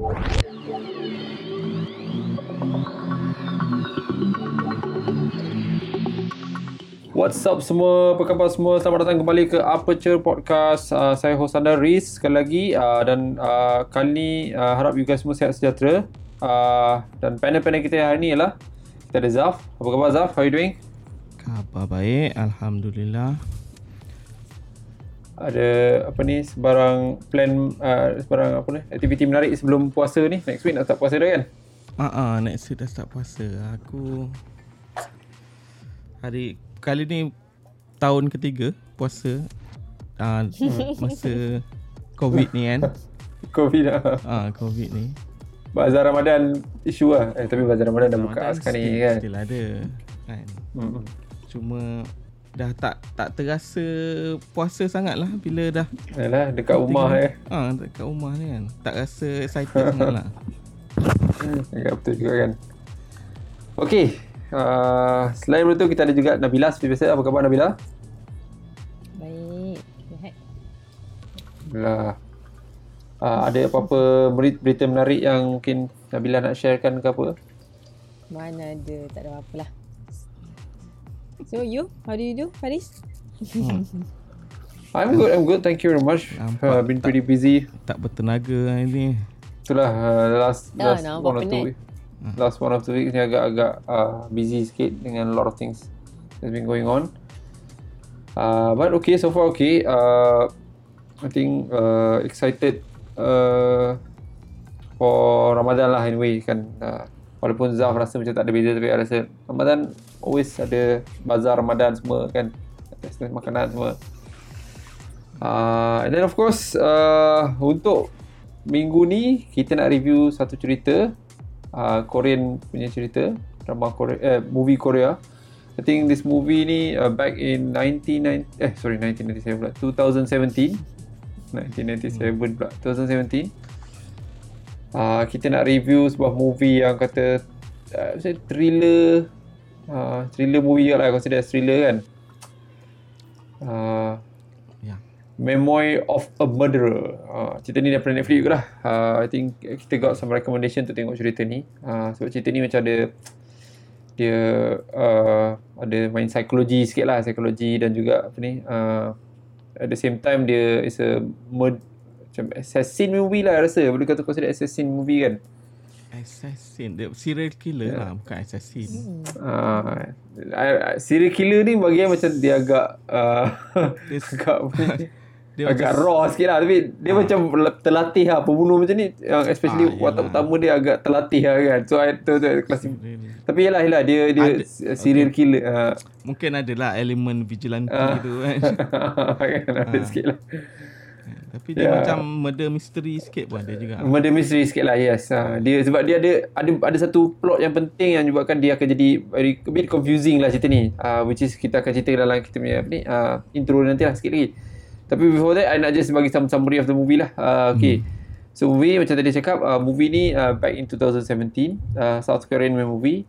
What's up semua? Apa khabar semua? Selamat datang kembali ke Aperture Podcast. Uh, saya host anda Riz sekali lagi uh, dan uh, kali ni uh, harap you guys semua sihat sejahtera. Uh, dan panel-panel kita hari ni ialah kita ada Zaf. Apa khabar Zaf? How you doing? Khabar baik, Alhamdulillah. Ada apa ni sebarang plan uh, sebarang apa ni aktiviti menarik sebelum puasa ni? Next week nak start puasa dah kan? Ah, uh-uh, next week dah start puasa. Aku hari kali ni tahun ketiga puasa uh, masa COVID ni kan. COVID dah. Ah, uh, COVID ni. Bazar Ramadan isu lah. Eh, tapi Bazar Ramadan dah buka Ramadan sekarang still, ni kan. Still ada kan. Hmm. Cuma dah tak tak terasa puasa sangat lah bila dah Yalah, dekat rumah eh. ah dekat rumah ni kan. Tak rasa excited sangat lah. Ya betul juga kan. Okey. Uh, selain itu kita ada juga Nabila seperti biasa. Apa khabar Nabila? Baik. Sihat. Alhamdulillah. Uh, ada apa-apa beri- berita menarik yang mungkin Nabila nak sharekan ke apa? Mana ada. Tak ada apa lah. So you, how do you do, Faris? Hmm. I'm good, I'm good. Thank you very much. Nampak Uh, been tak- pretty busy. Tak bertenaga hari ni. Itulah uh, last Ah, last nampak one or two week. Last one or two weeks ni agak-agak uh, busy sikit dengan a lot of things that's been going on. Uh, but okay, so far okay. Uh, I think uh, excited uh, for Ramadan lah anyway kan. Uh, walaupun Zaf rasa macam tak ada beza tapi rasa Ramadan always ada bazar Ramadan semua kan. Festival makanan semua. Uh, and then of course uh, untuk minggu ni kita nak review satu cerita uh, Korean punya cerita drama Korea eh, movie Korea. I think this movie ni uh, back in 1990 eh sorry 1997 pula. 2017 1997 pula. 2017 uh, kita nak review sebuah movie yang kata uh, thriller uh, thriller movie lah consider as thriller kan uh, Ya. Memoir of a Murderer. Uh, cerita ni daripada Netflix juga lah. Uh, I think kita got some recommendation untuk tengok cerita ni. Uh, sebab cerita ni macam ada dia uh, ada main psikologi sikit lah. Psikologi dan juga apa ni. Uh, at the same time dia is a murd, macam assassin movie lah rasa. Boleh kata consider assassin movie kan. Assassin. Dia serial killer lah, bukan assassin. Uh, serial killer ni bagi macam dia agak uh, Dia- agak Dia agak macam- raw sikit lah tapi dia macam terlatih lah pembunuh macam ni yang especially Ah, watak pertama dia agak terlatih lah kan so I tu tu Really. tapi yalah yalah dia dia Ada- serial killer uh, Mungkin adalah elemen vigilante Ah. tu kan. kan ada sikit lah Tapi dia Ya. macam murder mystery sikit pun ada juga. Murder mystery sikit lah yes. Uh, dia sebab dia ada ada ada satu plot yang penting yang menyebabkan dia akan jadi very a bit confusing lah cerita ni. Uh, which is kita akan cerita dalam kita punya apa ni uh, intro nanti lah sikit lagi. Tapi before that I nak just bagi some summary of the movie lah. Uh, okay. So movie macam tadi cakap uh, movie ni uh, back in 2017 uh, South Korean movie.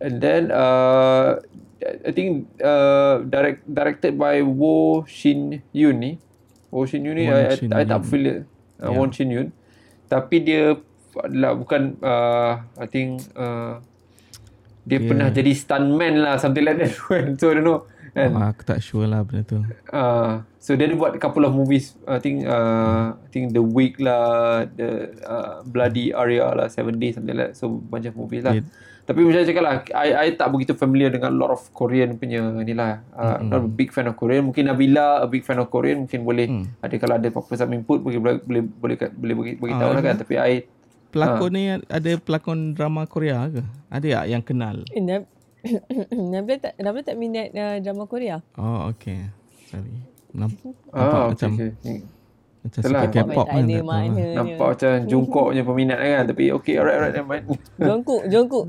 And then uh, I think uh, direct, directed by Wo Shin Yoon ni Wo Shin Yoon ni Won I, I, Shin I tak familiar uh, Ya. Won Shin Yoon tapi dia adalah bukan uh, I think uh, dia Dia- pernah jadi stuntman lah something like that so I don't know kan Ah, aku tak sure lah benda tu. Uh, so dia buat couple of movies. I think uh, I think The Week lah, the uh, Bloody Aria lah, Seven Days something like that. So bunch of movies lah. Dia- Tapi macam saya cakap lah, I, I tak begitu familiar dengan lot of Korean punya ni lah. Uh, mm-hmm. Not a big fan of Korean. Mungkin Nabila a big fan of Korean. Mungkin boleh, Hmm. ada kalau ada apa-apa some input, boleh boleh boleh boleh, boleh bagi, bagi tahu Ah, lah kan. Tapi I, Pelakon ni ada pelakon drama Korea ke? Ada tak yang kenal? Eh, Nab Nabila tak Nabila tak minat uh, drama Korea. Oh, okay. Sorry. Namp- Nampak ah, macam okay, okay. Macam Itulah. suka K-pop kan. ada tak. Nampak macam Jungkook punya peminat kan. Tapi okay, alright, alright, never mind. Jongkook, Jongkook.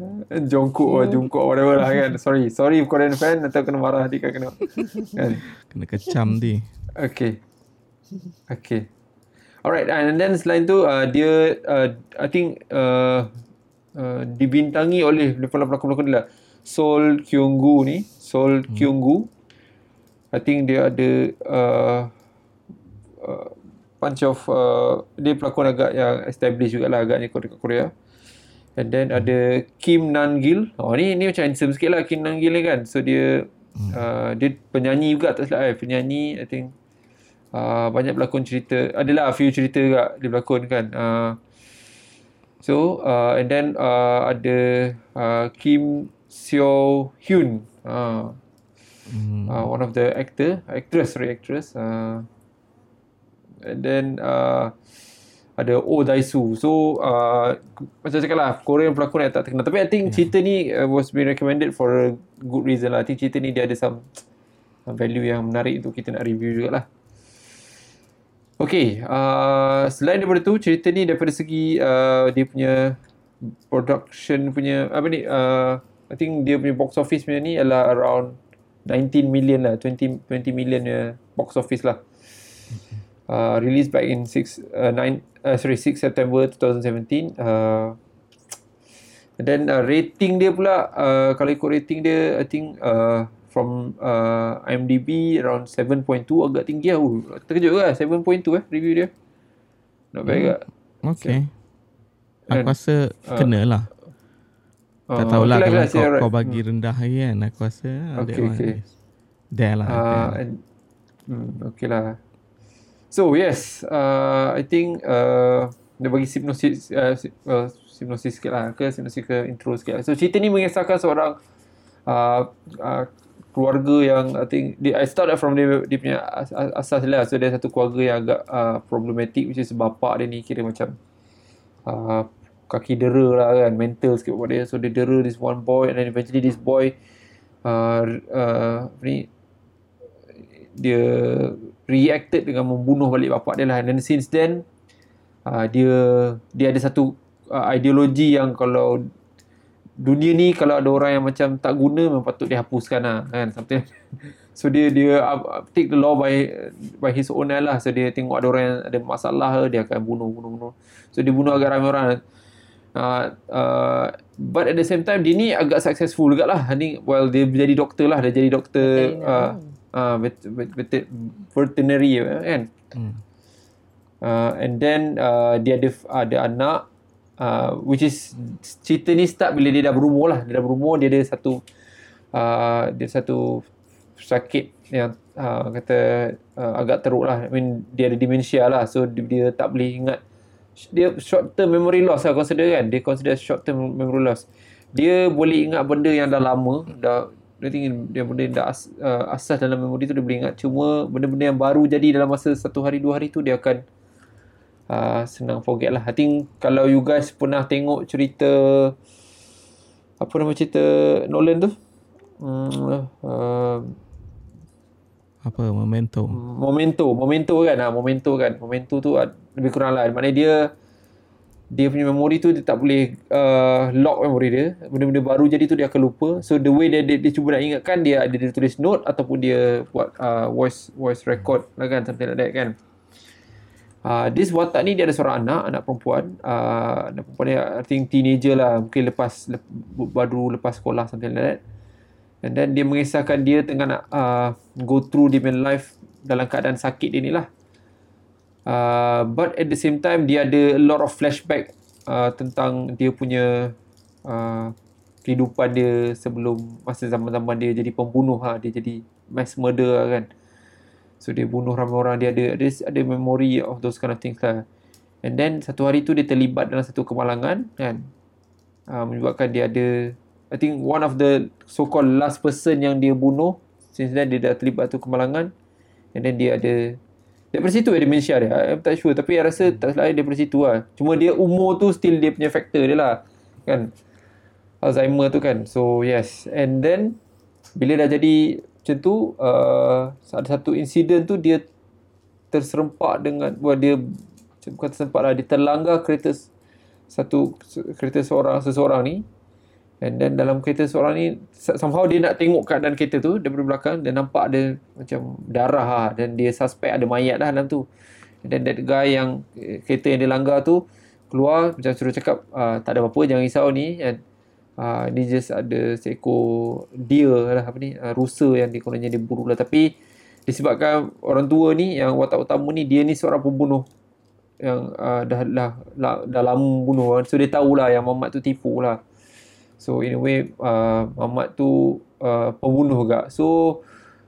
Jungkook or Jungkook whatever lah kan. Sorry, sorry Korean fan atau kena marah nanti kan kena. kan. Kena kecam dia. Okay. Okay. Alright, and then selain tu uh, dia uh, I think uh, uh, dibintangi oleh pelakon-pelakon dia lah. Sol Kyung-gu ni, Sol Kyung-gu. I think dia ada uh, uh, bunch of uh, dia pelakon agak yang established jugalah agaknya dekat Korea. And then ada Kim Nan Gil. Oh ni ni macam handsome sikit lah Kim Nan Gil ni kan. So dia uh, dia penyanyi juga tak silap eh. Penyanyi I think uh, banyak berlakon cerita. Adalah few cerita juga dia berlakon kan. Uh, so uh, and then uh, ada uh, Kim Seo Hyun. Uh, Hmm. uh, one of the actor, actress, sorry, actress. Uh, and then uh, ada Oh Daisu. So uh, macam cakap lah, Korean pelakon yang tak terkenal. Tapi I think yeah. cerita ni uh, was been recommended for a good reason lah. I think cerita ni dia ada some value yang menarik untuk kita nak review jugalah. Okay, uh, selain daripada tu, cerita ni daripada segi uh, dia punya production punya, apa ni, uh, I think dia punya box office punya ni adalah around 19 million lah 20 20 million box office lah uh, released back in 6 uh, 9 uh, sorry 6 September 2017 uh, and then uh, rating dia pula uh, kalau ikut rating dia I think uh, from uh, IMDb around 7.2 agak tinggi lah uh, terkejut ke 7.2 eh review dia not bad hmm. Okay. Kan? Aku rasa Uh, kena lah. uh, Tak tahulah okay kalau lah, kau, right. kau bagi rendah kan. Aku rasa ah, Okay, okay. There lah. Uh, there. and, hmm, okay lah. So yes, uh, I think uh, dia bagi hipnosis, uh, si- uh, sikit lah ke, hipnosis ke intro sikit lah. So cerita ni mengisahkan seorang uh, uh, keluarga yang I think dia, I started from dia, dia punya as, as, asas lah. So dia satu keluarga yang agak uh, problematic which is bapak dia ni kira macam uh, kaki dera lah kan mental sikit buat dia so dia dera this one boy and then eventually this boy uh, uh, ni dia reacted dengan membunuh balik bapak dia lah. And then since then uh, dia dia ada satu uh, ideologi yang kalau dunia ni kalau ada orang yang macam tak guna memang patut dihapuskan lah kan? Something. So dia dia uh, take the law by by his own lah. So dia tengok ada orang yang ada masalah dia akan bunuh bunuh bunuh. So dia bunuh agak ramai orang. Uh, uh, but at the same time dia ni agak successful juga lah ni well dia jadi doktor lah. Dia jadi doktor uh, uh, vet, vet, vet, veterinary kan? Hmm. uh, and then uh, dia ada ada anak uh, which is cerita ni start bila dia dah berumur lah. Dia dah berumur dia ada satu uh, dia satu sakit yang uh, kata uh, agak teruk lah. I mean dia ada dementia lah. So dia, dia tak boleh ingat. Dia short term memory loss lah consider kan? Dia consider short term memory loss. Dia boleh ingat benda yang dah lama dah dia think dia benda yang dah as, uh, asas dalam memori tu dia boleh ingat cuma benda-benda yang baru jadi dalam masa satu hari dua hari tu dia akan uh, senang forget lah I think kalau you guys pernah tengok cerita apa nama cerita Nolan tu hmm, uh, Apa memento. Momento, Momento kan. Ha, Momento kan. Momento tu lebih kurang lah. Maknanya dia dia punya memori tu dia tak boleh uh, lock memori dia. Benda-benda baru jadi tu dia akan lupa. So the way dia, dia, dia cuba nak ingatkan dia ada dia tulis note ataupun dia buat uh, voice voice record lah kan something like that kan. Uh, this watak ni dia ada seorang anak, anak perempuan. Uh, anak perempuan dia I think teenager lah. Mungkin lepas, lep, baru lepas sekolah something like that. And then dia mengisahkan dia tengah nak uh, go through dia life dalam keadaan sakit dia ni lah. Uh, but at the same time dia ada a lot of flashback uh, tentang dia punya uh, kehidupan dia sebelum masa zaman-zaman dia jadi pembunuh ha. Dia jadi mass murder lah kan. So dia bunuh ramai orang dia ada ada ada memory of those kind of things lah. And then satu hari tu dia terlibat dalam satu kemalangan kan. Uh, menyebabkan dia ada I think one of the so called last person yang dia bunuh since then dia dah terlibat tu kemalangan and then dia ada daripada situ dia dementia dia. I'm tak sure. Tapi I rasa tak salah daripada situ lah. Cuma dia umur tu still dia punya factor dia lah. Kan? Alzheimer tu kan. So yes. And then bila dah jadi macam tu uh, ada satu insiden tu dia terserempak dengan buat dia bukan terserempak lah dia terlanggar kereta satu kereta seorang seseorang ni And then dalam kereta seorang ni somehow dia nak tengok keadaan kereta tu daripada belakang dan nampak ada macam darah lah dan dia suspect ada mayat lah dalam tu. And then that guy yang eh, kereta yang dia langgar tu keluar macam suruh cakap uh, tak ada apa-apa jangan risau ni and uh, ni just ada seekor deer lah apa ni uh, rusa yang dia kononnya dia buru lah tapi disebabkan orang tua ni yang watak utama ni dia ni seorang pembunuh yang uh, dah, dah, dah, dah lama bunuh. So dia tahulah yang Mamat tu tipu lah. So in a way uh, Mamat tu uh, pembunuh juga. So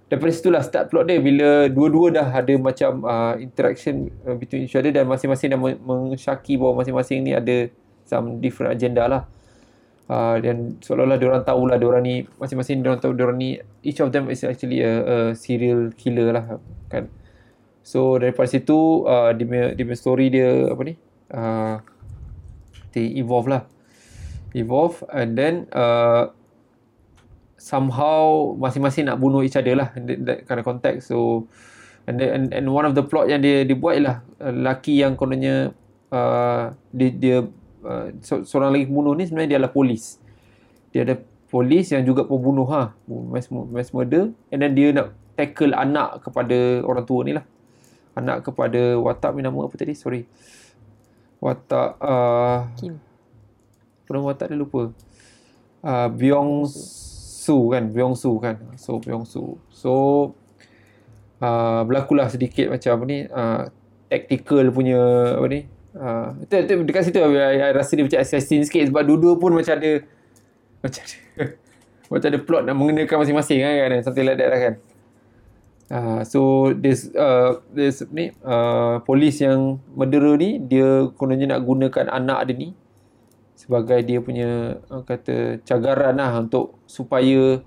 daripada situlah start plot dia bila dua-dua dah ada macam uh, interaction uh, between each other dan masing-masing dah mensyaki bahawa masing-masing ni ada some different agenda lah. Uh, dan seolah-olah diorang tahulah diorang ni masing-masing diorang tahu diorang ni each of them is actually a, a serial killer lah kan. So daripada situ uh, dia dia story dia apa ni? Uh, they evolve lah. Evolve and then uh, somehow masing-masing nak bunuh each other lah in that kind of context. So and, then, and and one of the plot yang dia dibuat ialah uh, lelaki yang kononnya uh, dia, dia uh, seorang lagi pembunuh ni sebenarnya dia adalah polis. Dia ada polis yang juga pembunuh ha mass, mass murder. And then dia nak tackle anak kepada orang tua ni lah. Anak kepada watak ni nama apa tadi? Sorry. Watak uh, Kim apa watak dia lupa. Uh, Byung Su kan Byung Su kan. So Byung Su. So uh, berlakulah sedikit macam apa ni uh, tactical punya apa ni. Uh, itu, itu, dekat situ I, I rasa dia macam assassin sikit sebab dua-dua pun macam ada macam ada macam ada plot nak mengenakan masing-masing kan, kan something like that lah kan. Uh, so this uh, this ni uh, polis yang murderer ni dia kononnya nak gunakan anak dia ni sebagai dia punya uh, kata cagaran lah untuk supaya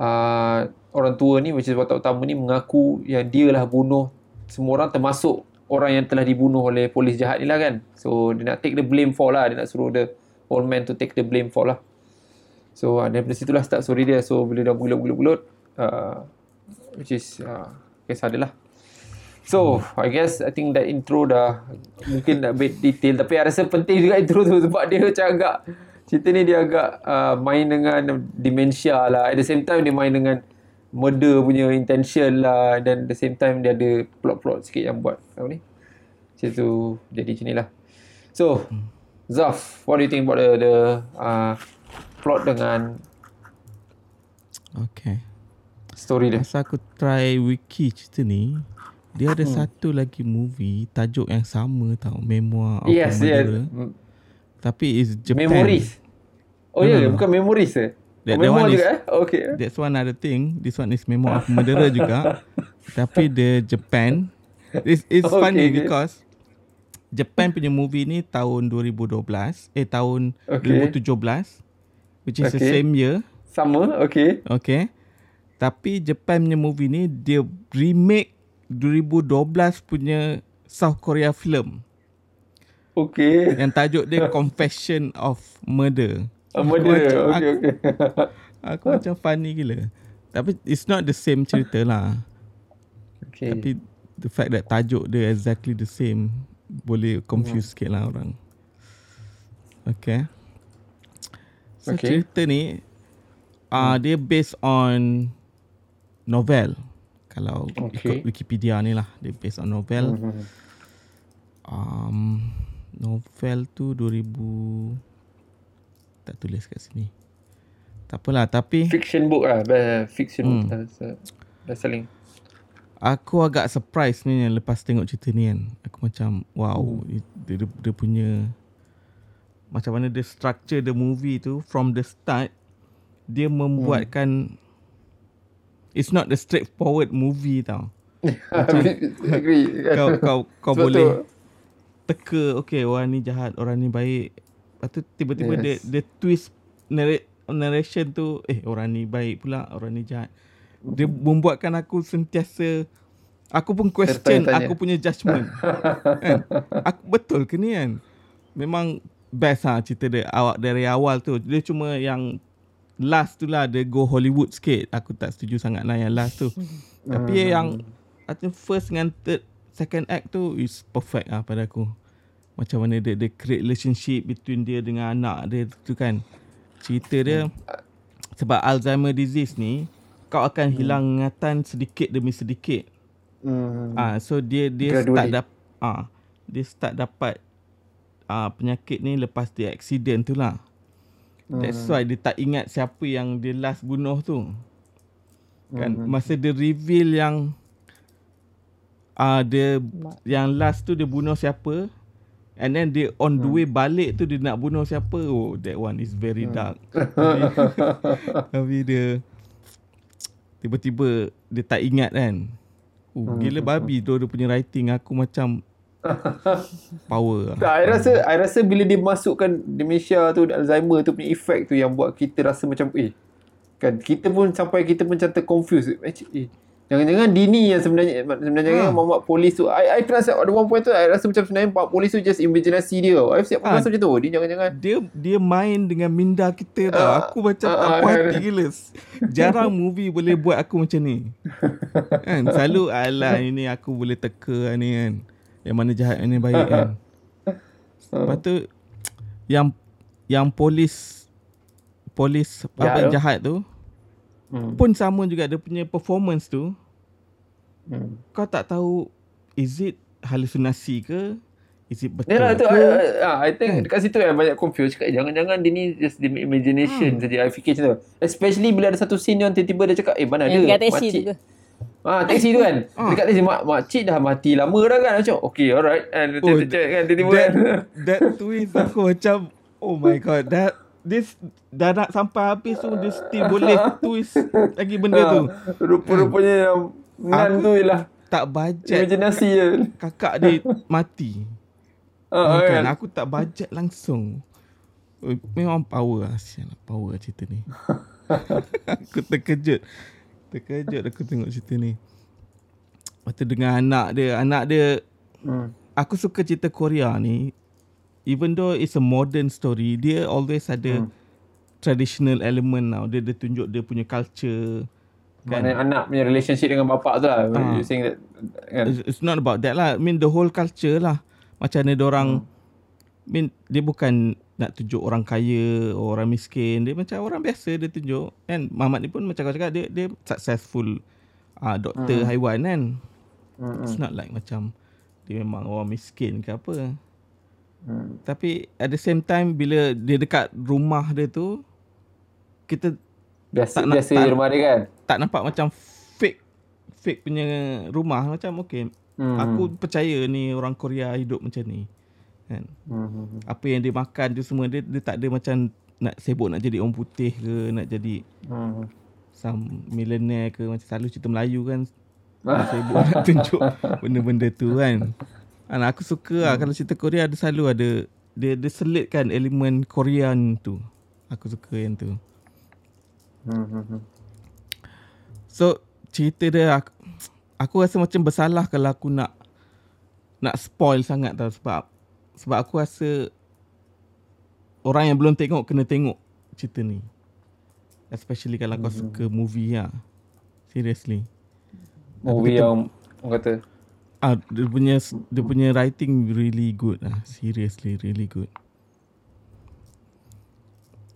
uh, orang tua ni macam watak utama ni mengaku yang dia lah bunuh semua orang termasuk orang yang telah dibunuh oleh polis jahat ni lah kan. So dia nak take the blame for lah. Dia nak suruh the old man to take the blame for lah. So uh, daripada situlah start story dia. So bila dah bulut-bulut-bulut uh, which is uh, kisah dia lah So, I guess I think that intro dah mungkin dah bit detail tapi I rasa penting juga intro tu sebab dia macam agak cerita ni dia agak uh, main dengan dementia lah. At the same time dia main dengan murder punya intention lah dan at the same time dia ada plot-plot sikit yang buat apa ni. Macam tu jadi macam ni lah. So, Zaf, what do you think about the, the uh, plot dengan Okay. Story dia. Masa aku try wiki cerita ni, dia ada hmm. satu lagi movie tajuk yang sama tau, Memoir of yes, a Yes, Tapi is Japan. Memories. Oh ya, yeah, bukan memories eh. That, oh, memoir juga is, eh? Okay. That's one other thing. This one is Memoir of Murderer juga. Tapi the Japan. It's, it's okay, funny okay. because Japan punya movie ni tahun 2012. Eh, tahun okay. 2017. Which is okay. the same year. Sama, okay. Okay. Tapi Japan punya movie ni, dia remake 2012 punya South Korea film. Okay. Yang tajuk dia Confession of Murder. A murder. okay, aku, okay. aku macam funny gila. Tapi it's not the same cerita lah. Okay. Tapi the fact that tajuk dia exactly the same boleh confuse yeah. sikit lah orang. Okay. So okay. cerita ni uh, hmm. dia based on novel kalau okay. ikut Wikipedia ni lah dia based on novel mm-hmm. um, novel tu 2000 tak tulis kat sini tak apalah tapi fiction book lah fiction hmm. dah selling aku agak surprise ni lepas tengok cerita ni kan aku macam wow hmm. dia, dia, dia punya macam mana dia structure the movie tu from the start dia membuatkan hmm It's not the straightforward movie tau. Agree. kau kau kau so, boleh teka okay orang ni jahat, orang ni baik. Lepas tu tiba-tiba yes. dia dia twist narration tu eh orang ni baik pula, orang ni jahat. Dia membuatkan aku sentiasa aku pun question Tertanya. aku punya judgement. kan? Aku betul ke ni kan? Memang best ha cerita dia awak dari awal tu. Dia cuma yang last tu lah dia go Hollywood sikit. Aku tak setuju sangat lah yang last tu. Tapi hmm. yang I think first dengan third second act tu is perfect lah pada aku. Macam mana dia, dia create relationship between dia dengan anak dia tu kan. Cerita dia sebab Alzheimer disease ni kau akan hmm. hilang ingatan sedikit demi sedikit. Hmm. Ah so dia dia Gradually. start dap ah dia start dapat ah penyakit ni lepas dia accident tu lah. That's hmm. why dia tak ingat siapa yang dia last bunuh tu. Kan hmm. masa dia reveal yang Ah uh, dia yang last tu dia bunuh siapa? And then dia on the way balik tu dia nak bunuh siapa? Oh, that one is very dark. Tapi dia tiba-tiba dia tak ingat kan. Oh, gila babi tu dia punya writing aku macam power. Tak, I rasa I rasa bila dia masukkan dementia tu Alzheimer tu punya effect tu yang buat kita rasa macam eh kan kita pun sampai kita pun macam terconfuse. Eh, Jangan-jangan Dini yang sebenarnya sebenarnya ha. Muhammad polis tu. I I rasa ada one point tu I rasa macam sebenarnya Pak polis tu just imaginasi dia. I siap ha. rasa macam tu. Dia jangan-jangan dia dia main dengan minda kita tau. Uh, aku macam uh, tak uh, puas hati gila. Jarang movie boleh buat aku macam ni. kan selalu alah ini aku boleh teka ni kan. Yang mana jahat yang ni baik kan. Lepas tu yang yang polis polis ya, apa yang jahat tu hmm. pun sama juga dia punya performance tu hmm. kau tak tahu is it halusinasi ke is it betul Yalah, tu, ke I, I, I think kan? dekat situ yang banyak confuse cakap jangan-jangan dia ni just the imagination hmm. saja I fikir macam tu especially bila ada satu scene yang tiba-tiba dia cakap eh mana yang ada makcik Ah, taksi tu kan. Ah. Dekat taksi mak makcik dah mati lama dah kan. Macam okay alright. And oh, kan tiba-tiba that, kan. That twist aku macam oh my god. That this dah nak sampai habis tu dia still boleh twist lagi benda tu. Rupa-rupanya yang nan tu ialah tak bajet. Imaginasi je. Kakak dia mati. Uh, kan? Aku tak bajet langsung. Memang power lah. Lah power cerita ni. aku terkejut. Terkejut aku tengok cerita ni. Lepas tu dengan anak dia. Anak dia. Hmm. Aku suka cerita Korea ni even though it's a modern story, dia always ada hmm. traditional element now. Dia dia tunjuk dia punya culture. Kan? Mana anak punya relationship dengan bapak tu lah. Uh, you saying that, kan? It's not about that lah. I mean the whole culture lah. Macam mana orang, hmm. I mean dia bukan nak tunjuk orang kaya orang miskin. Dia macam orang biasa dia tunjuk. And Muhammad ni pun macam kau cakap, dia, dia successful uh, doktor hmm. haiwan kan. Hmm. It's not like macam dia memang orang miskin ke apa. Hmm. Tapi at the same time bila dia dekat rumah dia tu kita biasa tak biasa nak, rumah dia kan. Tak nampak macam fake fake punya rumah macam okey. Hmm. Aku percaya ni orang Korea hidup macam ni. Kan. Hmm. Apa yang dia makan tu semua dia dia tak ada macam nak sibuk nak jadi orang putih ke nak jadi hmm. some millionaire ke macam selalu cerita Melayu kan. sibuk nak tunjuk benda-benda tu kan. Anak aku suka lah hmm. kalau cerita Korea ada selalu ada dia dia selitkan elemen Korean tu. Aku suka yang tu. Hmm, hmm, so cerita dia aku, aku rasa macam bersalah kalau aku nak nak spoil sangat tau sebab sebab aku rasa orang yang belum tengok kena tengok cerita ni. Especially kalau kau suka movie lah. Seriously. Movie yang orang kata ah dia punya dia punya writing really good lah seriously really good.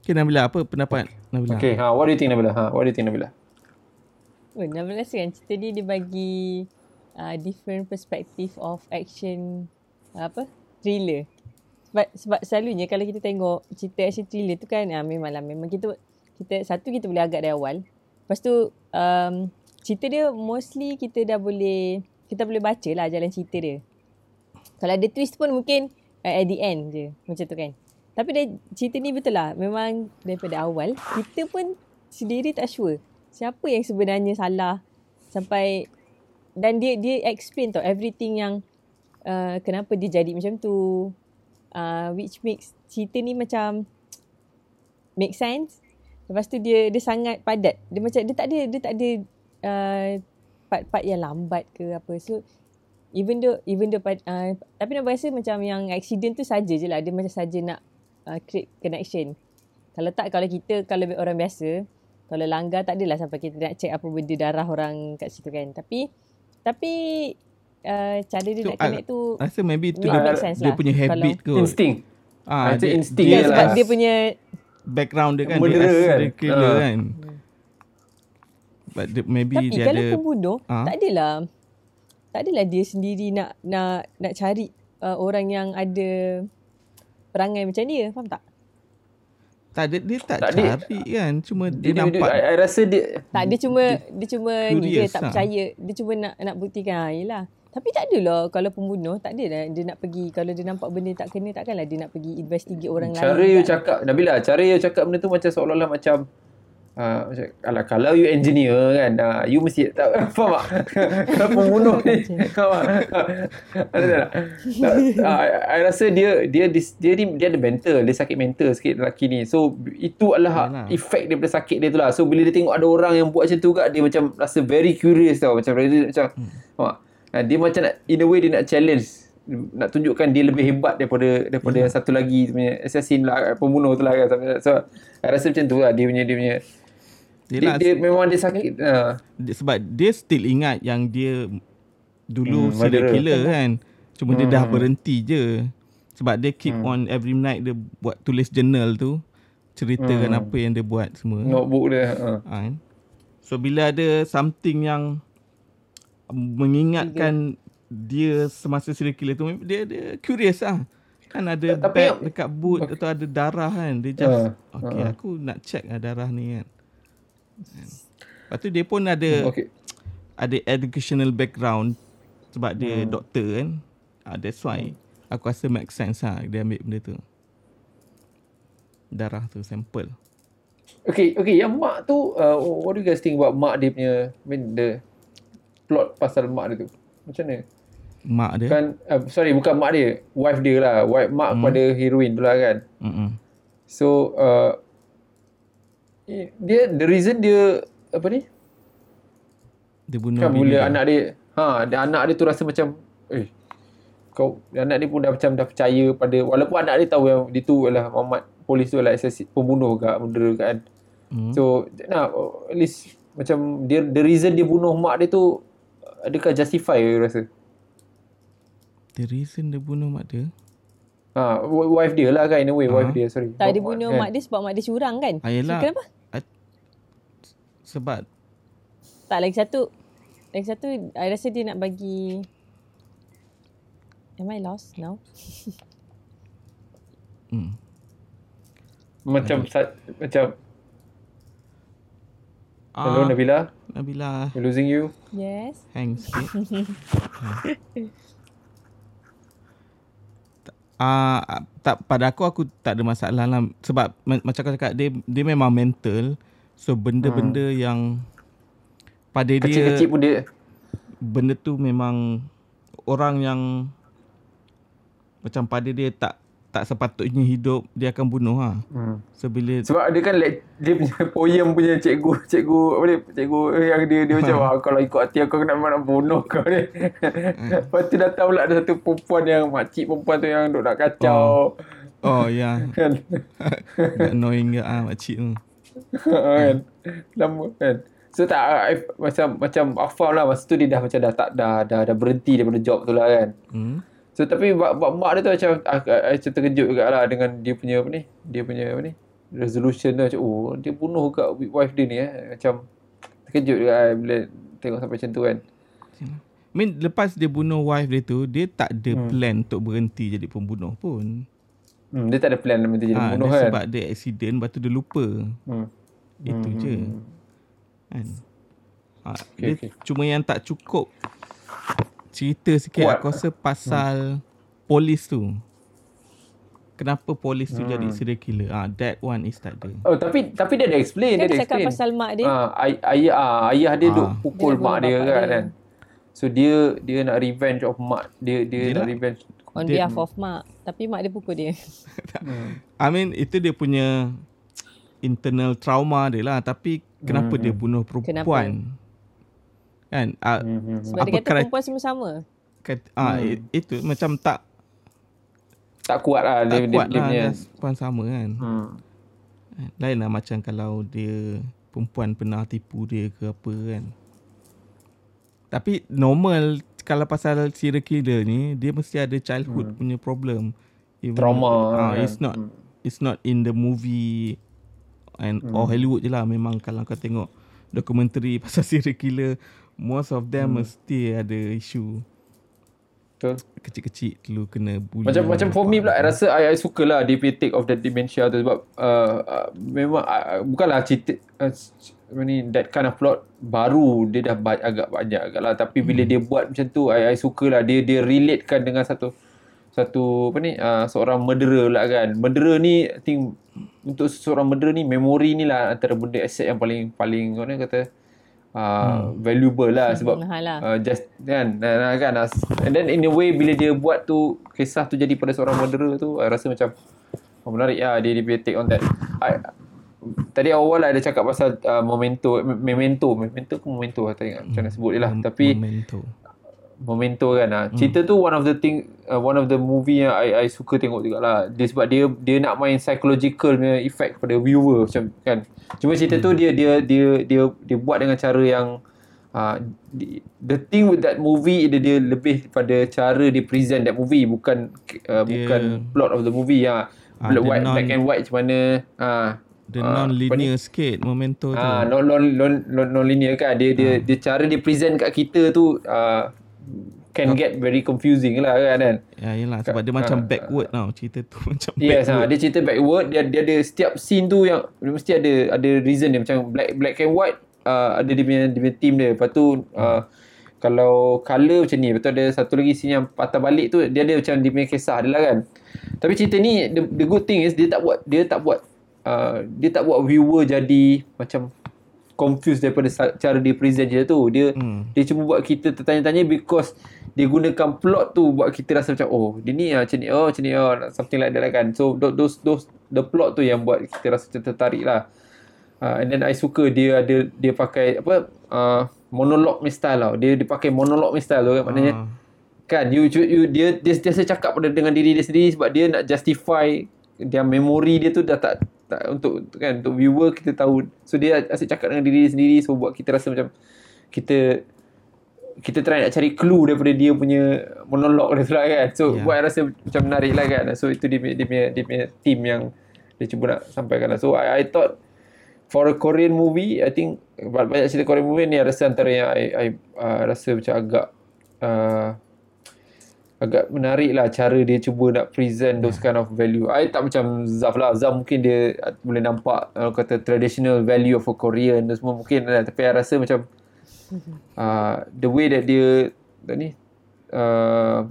Okay Nabila apa pendapat Nabila? Okay ha what do you think Nabila? Ha what do you think Nabila? Oh Nabila rasa kan cerita ni dia bagi uh, different perspective of action apa thriller sebab sebab selalunya kalau kita tengok cerita action thriller tu kan uh, memanglah memang kita kita satu kita boleh agak dari awal lepas tu um, cerita dia mostly kita dah boleh kita boleh baca lah jalan cerita dia. Kalau ada twist pun mungkin uh, at the end je. Macam tu kan. Tapi dia, cerita ni betul lah. Memang daripada awal, kita pun sendiri tak sure. Siapa yang sebenarnya salah. Sampai, dan dia dia explain tau everything yang uh, kenapa dia jadi macam tu. Uh, which makes cerita ni macam make sense. Lepas tu dia dia sangat padat. Dia macam dia tak ada dia tak ada uh, part-part yang lambat ke apa so even though even though uh, tapi nak rasa macam yang accident tu saja je lah dia macam saja nak uh, create connection kalau tak kalau kita kalau orang biasa kalau langgar tak adalah sampai kita nak check apa benda darah orang kat situ kan tapi tapi uh, cara dia so, nak connect tu rasa maybe tu dia, dia punya habit ke instinct ah dia, instinct dia, lah. sebab dia punya background dia kan dia kan, killer uh. kan But the, maybe Tapi dia kalau ada, pembunuh, ha? tak adalah tak adalah dia sendiri nak nak nak cari uh, orang yang ada perangai macam dia, faham tak? Tak dia, dia tak, tak cari dia, kan, cuma dia, dia nampak. Dia, I rasa dia tak dia cuma dia, dia cuma ni dia tak lah. percaya, dia cuma nak nak buktikan ah yalah. Tapi tak adalah kalau pembunuh tak ada lah dia nak pergi kalau dia nampak benda tak kena takkanlah dia nak pergi investigate orang cara lain. you juga. cakap Nabila cara you cakap benda tu macam seolah-olah macam Uh, macam, alah, kalau you engineer kan uh, you mesti tak faham tak kalau pembunuh ni faham tak ada tak uh, I rasa dia dia dia, dia, dia, dia ada mental dia sakit mental sikit lelaki ni so itu adalah Yalah. efek daripada sakit dia tu lah so bila dia tengok ada orang yang buat macam tu kat dia macam rasa very curious tau macam very macam hmm. faham Uh, dia macam nak in a way dia nak challenge nak tunjukkan dia lebih hebat daripada daripada yang satu lagi punya assassin lah pembunuh tu lah kan so I rasa macam tu lah dia punya dia punya dia, Yelah, dia memang dia sakit uh, dia, sebab dia still ingat yang dia Hmm, dulu hmm, serial murderer. killer kan. Cuma hmm. dia dah Hmm. berhenti je. Sebab dia keep hmm. on every night dia buat tulis journal tu. Ceritakan Hmm. apa yang dia buat semua. notebook dia uh. Ha? So bila ada something yang mengingatkan dia semasa serial killer tu dia dia curious lah. Kan ada Tapi bag dekat boot atau ada darah kan. Dia just Ah, okay ah. aku nak check lah darah ni kan. Kan. Lepas tu dia pun ada okay ada educational background sebab dia Hmm. doktor kan. Uh, that's why aku rasa make sense lah dia ambil benda tu. Darah tu sampel. okay okay yang mak tu uh, what do you guys think about mak dia punya I mean the plot pasal mak dia tu macam mana Mak dia. kan uh, sorry bukan mak dia wife dia lah wife mak Hmm. kepada heroin tu lah kan Mm-mm. so uh, dia the reason dia apa ni Dia bunuh kan bila dia. anak dia ha dia anak dia tu rasa macam eh kau anak dia pun dah macam dah percaya pada walaupun anak dia tahu yang dia tu adalah Muhammad polis tu assassin, pembunuh ke murderer kan Hmm. so nah at least macam dia the reason dia bunuh mak dia tu adakah justify you rasa The reason dia bunuh mak dia. ha wife dia lah kan in a way wife Ah. dia sorry Tak dia Mak- bunuh kan? mak dia sebab mak dia curang kan? Ah, yelah. Kenapa? Sebab Tak lagi satu. Lagi satu I rasa dia nak bagi Am I lost now? hmm, macam sa- macam hello ah, Nabila Nabila we're losing you. Yes. hang sikit. Ah, uh, tak pada aku aku tak ada masalah lah sebab ma- macam kau cakap dia dia memang mental so benda-benda Hmm. yang pada dia kecil-kecil pun dia benda tu memang orang yang macam pada dia tak tak sepatutnya hidup dia akan bunuh ha. hmm. So bila Sebab dia kan like, dia punya poem punya cikgu cikgu apa ni cikgu yang dia dia macam ah, kalau ikut hati aku nak nak bunuh kau ni. Lepas tu datang pula ada satu perempuan yang makcik perempuan tu yang duk nak kacau. oh ya Kan? yeah, annoying ke ah makcik tu. kan? Lama kan. So tak I, macam macam aku faham lah masa tu dia dah macam dah tak dah dah, dah berhenti daripada job tu lah kan. Hmm. So tapi bab, bab mak dia tu macam aku, macam terkejut juga lah dengan dia punya apa ni. Dia punya apa ni. Resolution tu macam oh dia bunuh kat wife dia ni eh. Macam terkejut juga I bila tengok sampai macam tu kan. I mean lepas dia bunuh wife dia tu dia tak ada Hmm. plan untuk berhenti jadi pembunuh pun. Hmm, dia tak ada plan nak jadi Ah, pembunuh dia kan. sebab dia accident lepas tu dia lupa. Hmm. Itu Hmm, je. hmm, Kan. Ha, Okay, dia okay. cuma yang tak cukup cerita sikit Kuat. aku rasa pasal polis tu. Kenapa polis tu Hmm. jadi serial killer? Ah, that one is tak ada. Oh tapi tapi dia ada explain, dia ada dia cakap explain. pasal mak dia. Ah, ay- ayah ah, ayah dia Ah. duk pukul Dia mak dia kan, dia. kan. So dia dia nak revenge of mak. Dia dia Yelah. nak revenge. On dia- behalf of mak. Tapi mak dia pukul dia. Hmm. I mean itu dia punya internal trauma dia lah tapi kenapa Hmm, dia hmm. bunuh perempuan? Kan? Ah, Hmm, hmm, hmm. Sebab Apa dia kata kri- perempuan semua sama. kat, ah Hmm. itu macam tak Tak kuat lah dia, tak dia, kuat dia lah punya. just perempuan sama kan. Hmm. Lain lah macam kalau dia perempuan pernah tipu dia ke apa kan. Tapi normal kalau pasal serial killer ni dia mesti ada childhood Hmm. punya problem. Even- Trauma. Ah, kan. it's not Hmm. it's not in the movie and Hmm. or Hollywood je lah memang kalau kau tengok dokumentari pasal serial killer most of them Hmm. mesti ada isu Betul. kecil-kecil dulu kena bully. Macam macam for me pula I rasa I, I suka lah dia take of the dementia tu sebab uh, uh, memang uh, bukanlah cerita uh, ni that kind of plot baru dia dah ba- agak banyak agak lah tapi bila dia buat macam tu I, I suka lah dia dia relatekan dengan satu satu apa ni uh, seorang murderer lah kan murderer ni I think untuk seorang murderer ni memori ni lah antara benda aset yang paling paling mana kata uh, valuable lah sebab lah. uh, just kan uh, kan uh, and then in a way bila dia buat tu kisah tu jadi pada seorang murderer tu I rasa macam oh, menarik lah dia dia punya take on that I, tadi awal lah ada cakap pasal uh, memento memento memento ke memento lah tak ingat macam mana sebut dia lah tapi Memento. Memento kan ah. Cerita tu one of the thing uh, one of the movie yang I I suka tengok jugalah. Dia sebab dia dia nak main psychological punya effect pada viewer macam kan. Cuma cerita tu dia dia dia dia dia buat dengan cara yang uh, the, thing with that movie dia dia lebih pada cara dia present that movie bukan uh, Dia- bukan plot of the movie ya. Ah, Black, white, non- black and white macam mana ah The ah, non-linear sikit Memento tu. Ah, non non non non, non linear kan. Dia dia dia cara dia present kat kita tu uh, can get very confusing lah kan kan. Ya, yelah. Sebab dia macam backward tau. Cerita tu macam Yes, backward. ha, dia cerita backward, dia dia ada setiap scene tu yang dia mesti ada ada reason dia macam black black and white uh, ada dia punya dia punya team dia. Lepas tu uh, kalau color macam ni, betul ada satu lagi scene yang patah balik tu dia ada macam dia punya kisah dia lah kan. Tapi cerita ni the, the good thing is dia tak buat dia tak buat uh, dia tak buat viewer jadi macam confused daripada cara dia present je tu. Dia Hmm. dia cuma buat kita tertanya-tanya because dia gunakan plot tu buat kita rasa macam oh dia ni ah, macam ni oh macam ni oh something like that lah kan. So tho- those those the plot tu yang buat kita rasa macam tertarik lah. Uh, and then I suka dia ada dia pakai apa uh, monologue ni style tau. Dia dia pakai monologue ni style tu kan maknanya Ah. kan you, you, you dia dia dia cakap pada dengan diri dia sendiri sebab dia nak justify dia memori dia tu dah tak tak untuk kan untuk viewer kita tahu. So dia asyik cakap dengan diri dia sendiri. So buat kita rasa macam kita kita try nak cari clue daripada dia punya monolog dia tu lah kan. So Ya. buat rasa macam menarik lah kan. So itu dia, dia punya dia punya team yang dia cuba nak sampaikan lah. So I, I thought for a Korean movie I think banyak cerita Korean movie ni I rasa antara yang I, I uh, rasa macam agak uh, agak menarik lah cara dia cuba nak present those kind of value. I tak macam Zaf lah. Zaf mungkin dia boleh nampak uh, kata traditional value of a Korean tu semua mungkin lah. Tapi I rasa macam uh, the way that dia tak ni uh,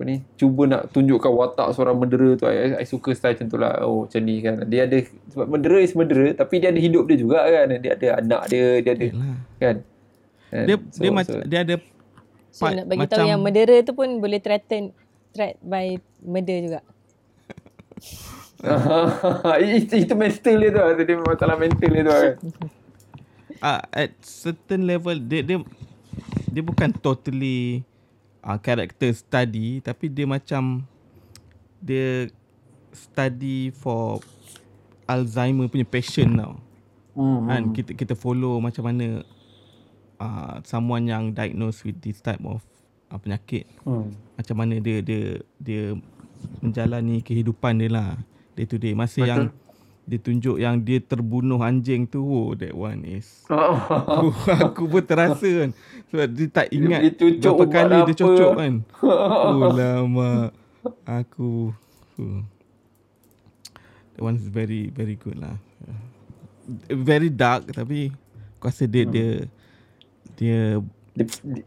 apa ni cuba nak tunjukkan watak seorang murderer tu I, I suka style macam tu lah oh macam ni kan dia ada sebab murderer is murderer tapi dia ada hidup dia juga kan dia ada anak dia dia ada Yelah. kan Dia dia macam dia ada So part nak bagi tahu macam- yang murderer tu pun boleh threaten threat by murder juga. itu, itu mental dia tu dia masalah mental dia tu kan uh, at certain level dia dia dia bukan totally uh, character study tapi dia macam dia study for Alzheimer punya patient tau. hmm. Kan kita kita follow macam mana uh, someone yang diagnosed with this type of uh, penyakit Hmm. macam mana dia dia dia menjalani kehidupan dia lah day to day masa Betul. yang dia tunjuk yang dia terbunuh anjing tu oh that one is Oh. aku, aku pun terasa kan sebab dia tak ingat dia cucuk berapa kali dia apa. cucuk kan oh lama aku that one is very very good lah very dark tapi aku rasa dia Hmm. dia dia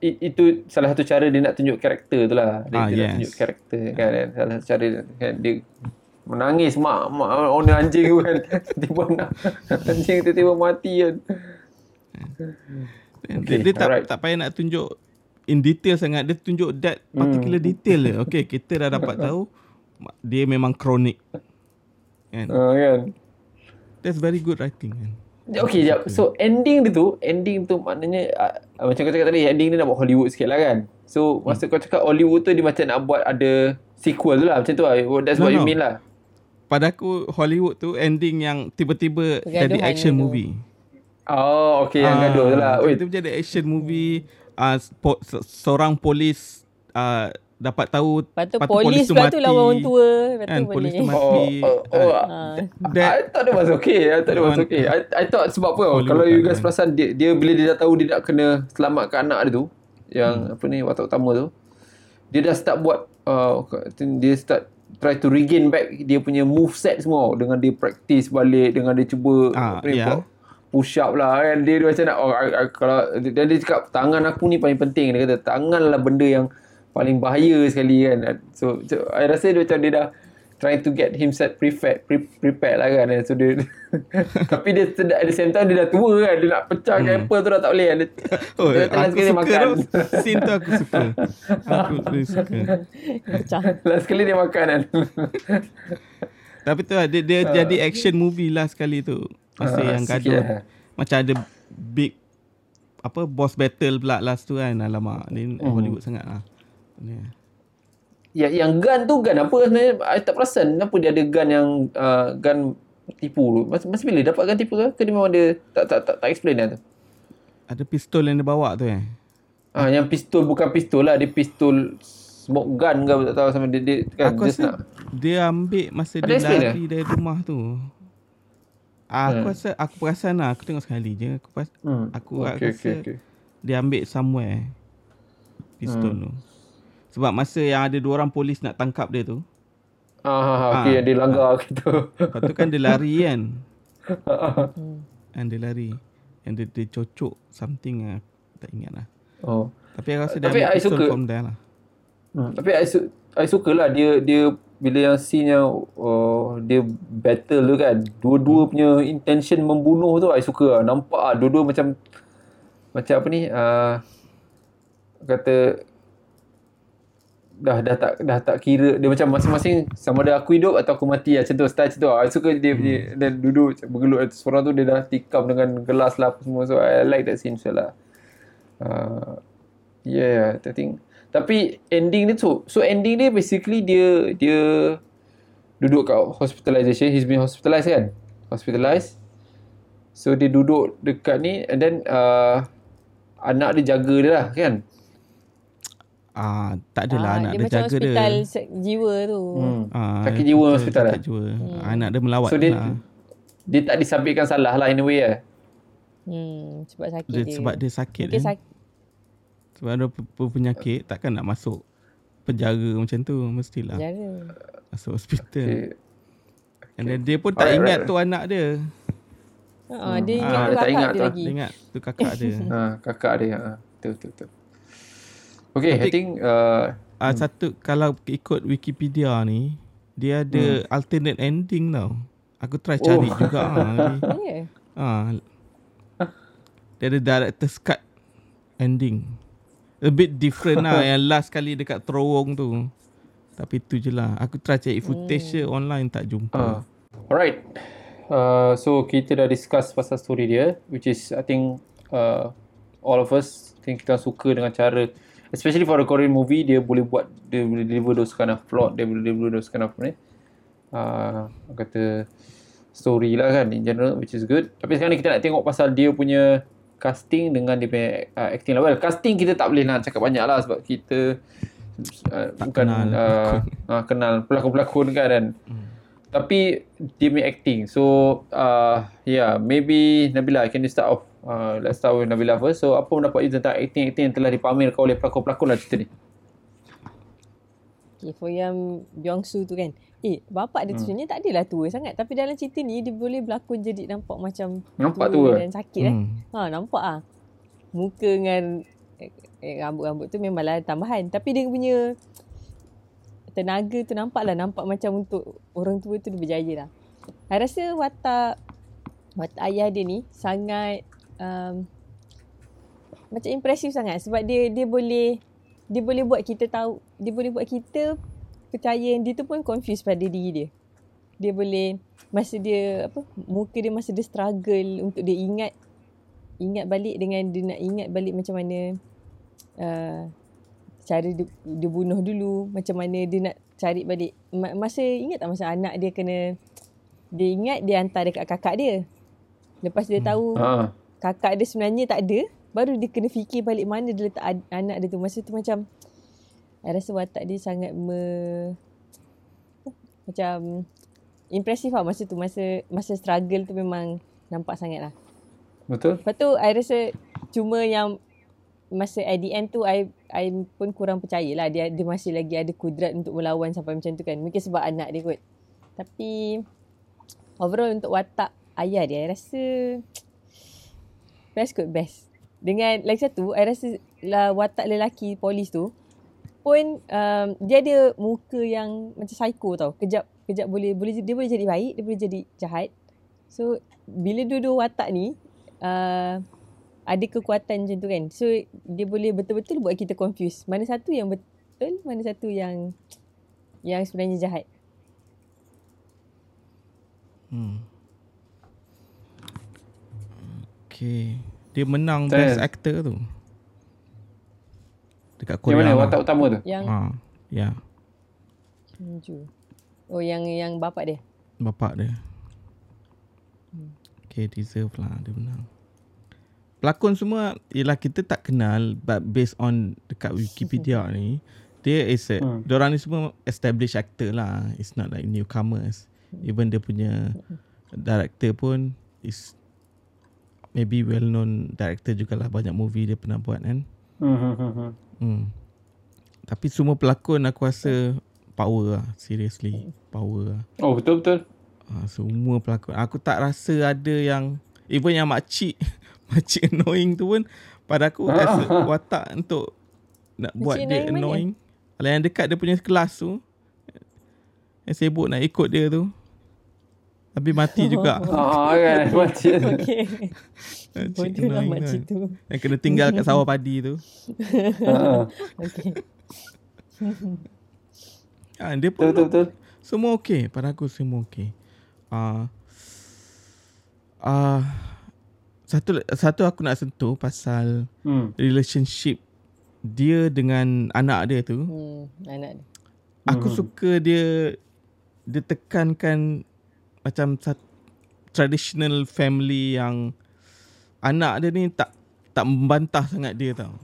itu salah satu cara dia nak tunjuk karakter tu lah. Dia, Ah, dia nak yes. tunjuk karakter kan. kan. Salah satu cara kan dia menangis mak mak owner anjing tu kan. Tiba-tiba nak anjing tiba-tiba mati kan. Okay, dia, dia tak alright. tak payah nak tunjuk in detail sangat. Dia tunjuk that particular Hmm. detail je. Okay, kita dah dapat tahu dia memang kronik. Kan? Uh, kan. That's very good writing kan. Okay, jap. So ending dia tu, ending tu maknanya uh, macam kau cakap tadi, ending dia nak buat Hollywood sikit lah kan. So masa kau cakap Hollywood tu dia macam nak buat ada sequel tu lah. Macam tu lah. That's No, what you no. mean lah. Pada aku Hollywood tu ending yang tiba-tiba jadi action tu. movie. Oh, okay. Yang gaduh tu lah. Wait, Itu jadi action movie. Uh, po, se- seorang polis uh, dapat tahu Lepas tu lepas polis pula tu lawan orang tua. Lepas Kan, tu polis tu mati. Oh, oh, oh. That- I thought it was okay. I thought it was okay. I, I thought sebab apa? Hollywood kalau you guys kan. perasan dia, dia bila dia dah tahu dia nak kena selamatkan anak dia tu, yang Hmm. apa ni watak utama tu, dia dah start buat uh, dia start try to regain back dia punya move set semua dengan dia practice balik dengan dia cuba Ah, apa ni yeah. buat push up lah kan. Dia, dia macam nak, oh, I- I- kalau, dan dia cakap, tangan aku ni paling penting. Dia kata, tangan lah benda yang paling bahaya sekali kan. So, so I rasa dia macam dia dah trying to get himself prepared, pre, prepared lah kan. So dia, tapi dia at the same time dia dah tua kan. Dia nak pecahkan hmm. apple tu dah tak boleh. Dia, Oh, dia last aku dia suka makan. tu. Scene tu aku suka. Aku really suka. Pecah. last kali dia makan kan. Tapi tu lah, dia, dia jadi action movie lah sekali tu. Masa Ah, yang gaduh. lah. Macam ada big apa boss battle pula last tu kan. Alamak, ni Hmm. Hollywood sangat lah. Ni. Ya, yang gun tu gun apa sebenarnya? I tak perasan kenapa dia ada gun yang uh, gun tipu tu. Masa, masa bila dapat gun tipu tu? Ke dia memang dia tak tak tak, tak explain lah tu? Ada pistol yang dia bawa tu eh. Ah, yang pistol bukan pistol lah. Dia pistol smoke gun ke apa tak tahu sama dia, dia kan Aku rasa nak. dia ambil masa Ada dia lari dari rumah tu. Ah, Aku Hmm. rasa aku perasan lah. Aku tengok sekali je. Aku pas, Hmm. aku aku okay, rasa okay, okay. dia ambil somewhere pistol Hmm. tu. Sebab masa yang ada dua orang polis nak tangkap dia tu. Ah, ah, ah, Ah. dia langgar gitu. Lepas tu kan dia lari kan. Hmm. And dia lari. And dia, dia cocok something lah. Tak ingat lah. oh. Tapi aku rasa dia ambil I pistol suka- from there lah. Hmm. Tapi I, su- I suka lah dia dia bila yang scene yang oh, dia battle tu kan dua-dua punya intention membunuh tu I suka lah. nampak lah dua-dua macam macam apa ni uh, kata dah dah tak dah tak kira. Dia macam masing-masing sama ada aku hidup atau aku mati. Lah macam tu style macam tu. I suka dia punya dan duduk bergelut. Seorang tu dia dah tikam dengan gelas lah apa semua. So I like that scene so lah. Uh, yeah I think. Tapi ending dia tu so ending dia basically dia dia duduk kat hospitalization he's been hospitalized kan? Hospitalized so dia duduk dekat ni. And then uh, anak dia jaga dia lah kan Ah, tak adalah Ah, anak dia dia, macam jaga dia. hospital jiwa tu. hmm. Ah, sakit jiwa hospital sakit lah jiwa. Anak dia melawat so dia lah. dia tak disabitkan salah lah in a way lah Hmm, sebab sakit Dia, dia. sebab dia sakit Mungkin kan. sakit. Sebab ada pe- pe- penyakit takkan nak masuk penjara macam tu mestilah Jara. masuk hospital. okay. And then dia pun tak Alright, ingat alright. tu anak dia. Ha, dia ingat Ah, tu dia tak kakak ingat dia tu. lagi. Dia ingat tu kakak dia. ha, kakak dia ha. betul betul betul okay I think uh, Ah satu kalau ikut Wikipedia ni dia ada alternate ending tau. Aku try cari Oh. juga ah. ni. Ya. Ah. Dia ada director's cut ending. A bit different lah yang last kali dekat terowong tu. Tapi tu je lah. Aku try cari footage je online tak jumpa. Uh, alright. Uh, so kita dah discuss pasal story dia which is I think uh, all of us think kita suka dengan cara especially for a Korean movie dia boleh buat dia boleh deliver those kind of plot dia boleh deliver those kind of ni uh, kata story lah kan in general which is good. Tapi sekarang ni kita nak tengok pasal dia punya casting dengan dia punya uh, acting lah. Well casting kita tak boleh nak cakap banyak lah sebab kita uh, Tak bukan kenal. uh, uh, kenal pelakon-pelakon kan dan Hmm. tapi dia punya acting. So uh, yeah maybe Nabila can you start off uh, let's start with Nabila first so apa pendapat you tentang acting-acting yang telah dipamerkan oleh pelakon-pelakon lah cerita ni Okay, for yang Byung-Soo tu kan. Eh, bapak dia tu sebenarnya tak adalah tua sangat. Tapi dalam cerita ni, dia boleh berlakon jadi nampak macam Nampak tua? dan sakit eh. Hmm. Ha, nampak ah. Muka dengan eh, eh, rambut-rambut tu memanglah tambahan. Tapi dia punya tenaga tu nampak lah. Nampak macam untuk orang tua tu dia berjaya lah. I rasa watak, watak ayah dia ni sangat um, macam impresif sangat. Sebab dia dia boleh dia boleh buat kita tahu, dia boleh buat kita percaya yang dia tu pun confused pada diri dia. Dia boleh masa dia apa muka dia masa dia struggle untuk dia ingat ingat balik dengan dia nak ingat balik macam mana uh, cara dia, dia bunuh dulu, macam mana dia nak cari balik. Ma- Masa ingat tak masa anak dia kena dia ingat dia hantar dekat kakak dia. Lepas dia tahu ha. Kakak dia sebenarnya tak ada, baru dia kena fikir balik mana dia letak ad- anak dia tu. Masa tu macam I rasa watak dia sangat me, macam impresif lah masa tu. Masa masa struggle tu memang nampak sangat lah. betul Lepas tu I rasa cuma yang masa at the end tu I I pun kurang percaya lah dia dia masih lagi ada kudrat untuk melawan sampai macam tu kan. Mungkin sebab anak dia kot. Tapi overall untuk watak ayah dia I rasa Best kot best. Dengan lagi satu, I rasa lah watak lelaki polis tu pun um, dia ada muka yang macam psycho tau. Kejap kejap boleh boleh dia boleh jadi baik, dia boleh jadi jahat. So bila dua-dua watak ni uh, ada kekuatan macam tu kan. So dia boleh betul-betul buat kita confuse. Mana satu yang betul, mana satu yang yang sebenarnya jahat. Hmm. Okay. Dia menang Saya- best actor tu. Dekat Yang Korea. mana lah. watak utama tu? Yang Ha, ya, Kim Joo. Oh yang yang bapak dia. bapak dia. Okay, deserve lah dia menang. Pelakon semua ialah kita tak kenal but based on dekat Wikipedia ni dia is a, Hmm. hmm. diorang ni semua established actor lah. It's not like newcomers. Even dia punya director pun is maybe well known director jugalah banyak movie dia pernah buat kan. Hmm, hmm, hmm, hmm. Hmm. Tapi semua pelakon aku rasa power lah. Seriously. Power lah. Oh betul betul. Ha, semua pelakon. Aku tak rasa ada yang even yang makcik makcik annoying tu pun pada aku Ah. as a watak untuk nak buat Makcik dia annoying mana? annoying. Kalau yang dekat dia punya kelas tu yang sibuk nak ikut dia tu. Tapi mati juga. Ah kan macam tu. Okay. Makcik Bodoh lah makcik tu. tu. Yang kena tinggal kat sawah padi tu. Ha, Okay. Ha, dia Betul pun betul betul. Semua okey pada aku semua okey. Ah uh, uh, satu satu aku nak sentuh pasal Hmm. relationship dia dengan anak dia tu. Hmm, anak dia. Aku Hmm. suka dia dia tekankan macam traditional family yang anak dia ni tak tak membantah sangat dia tau.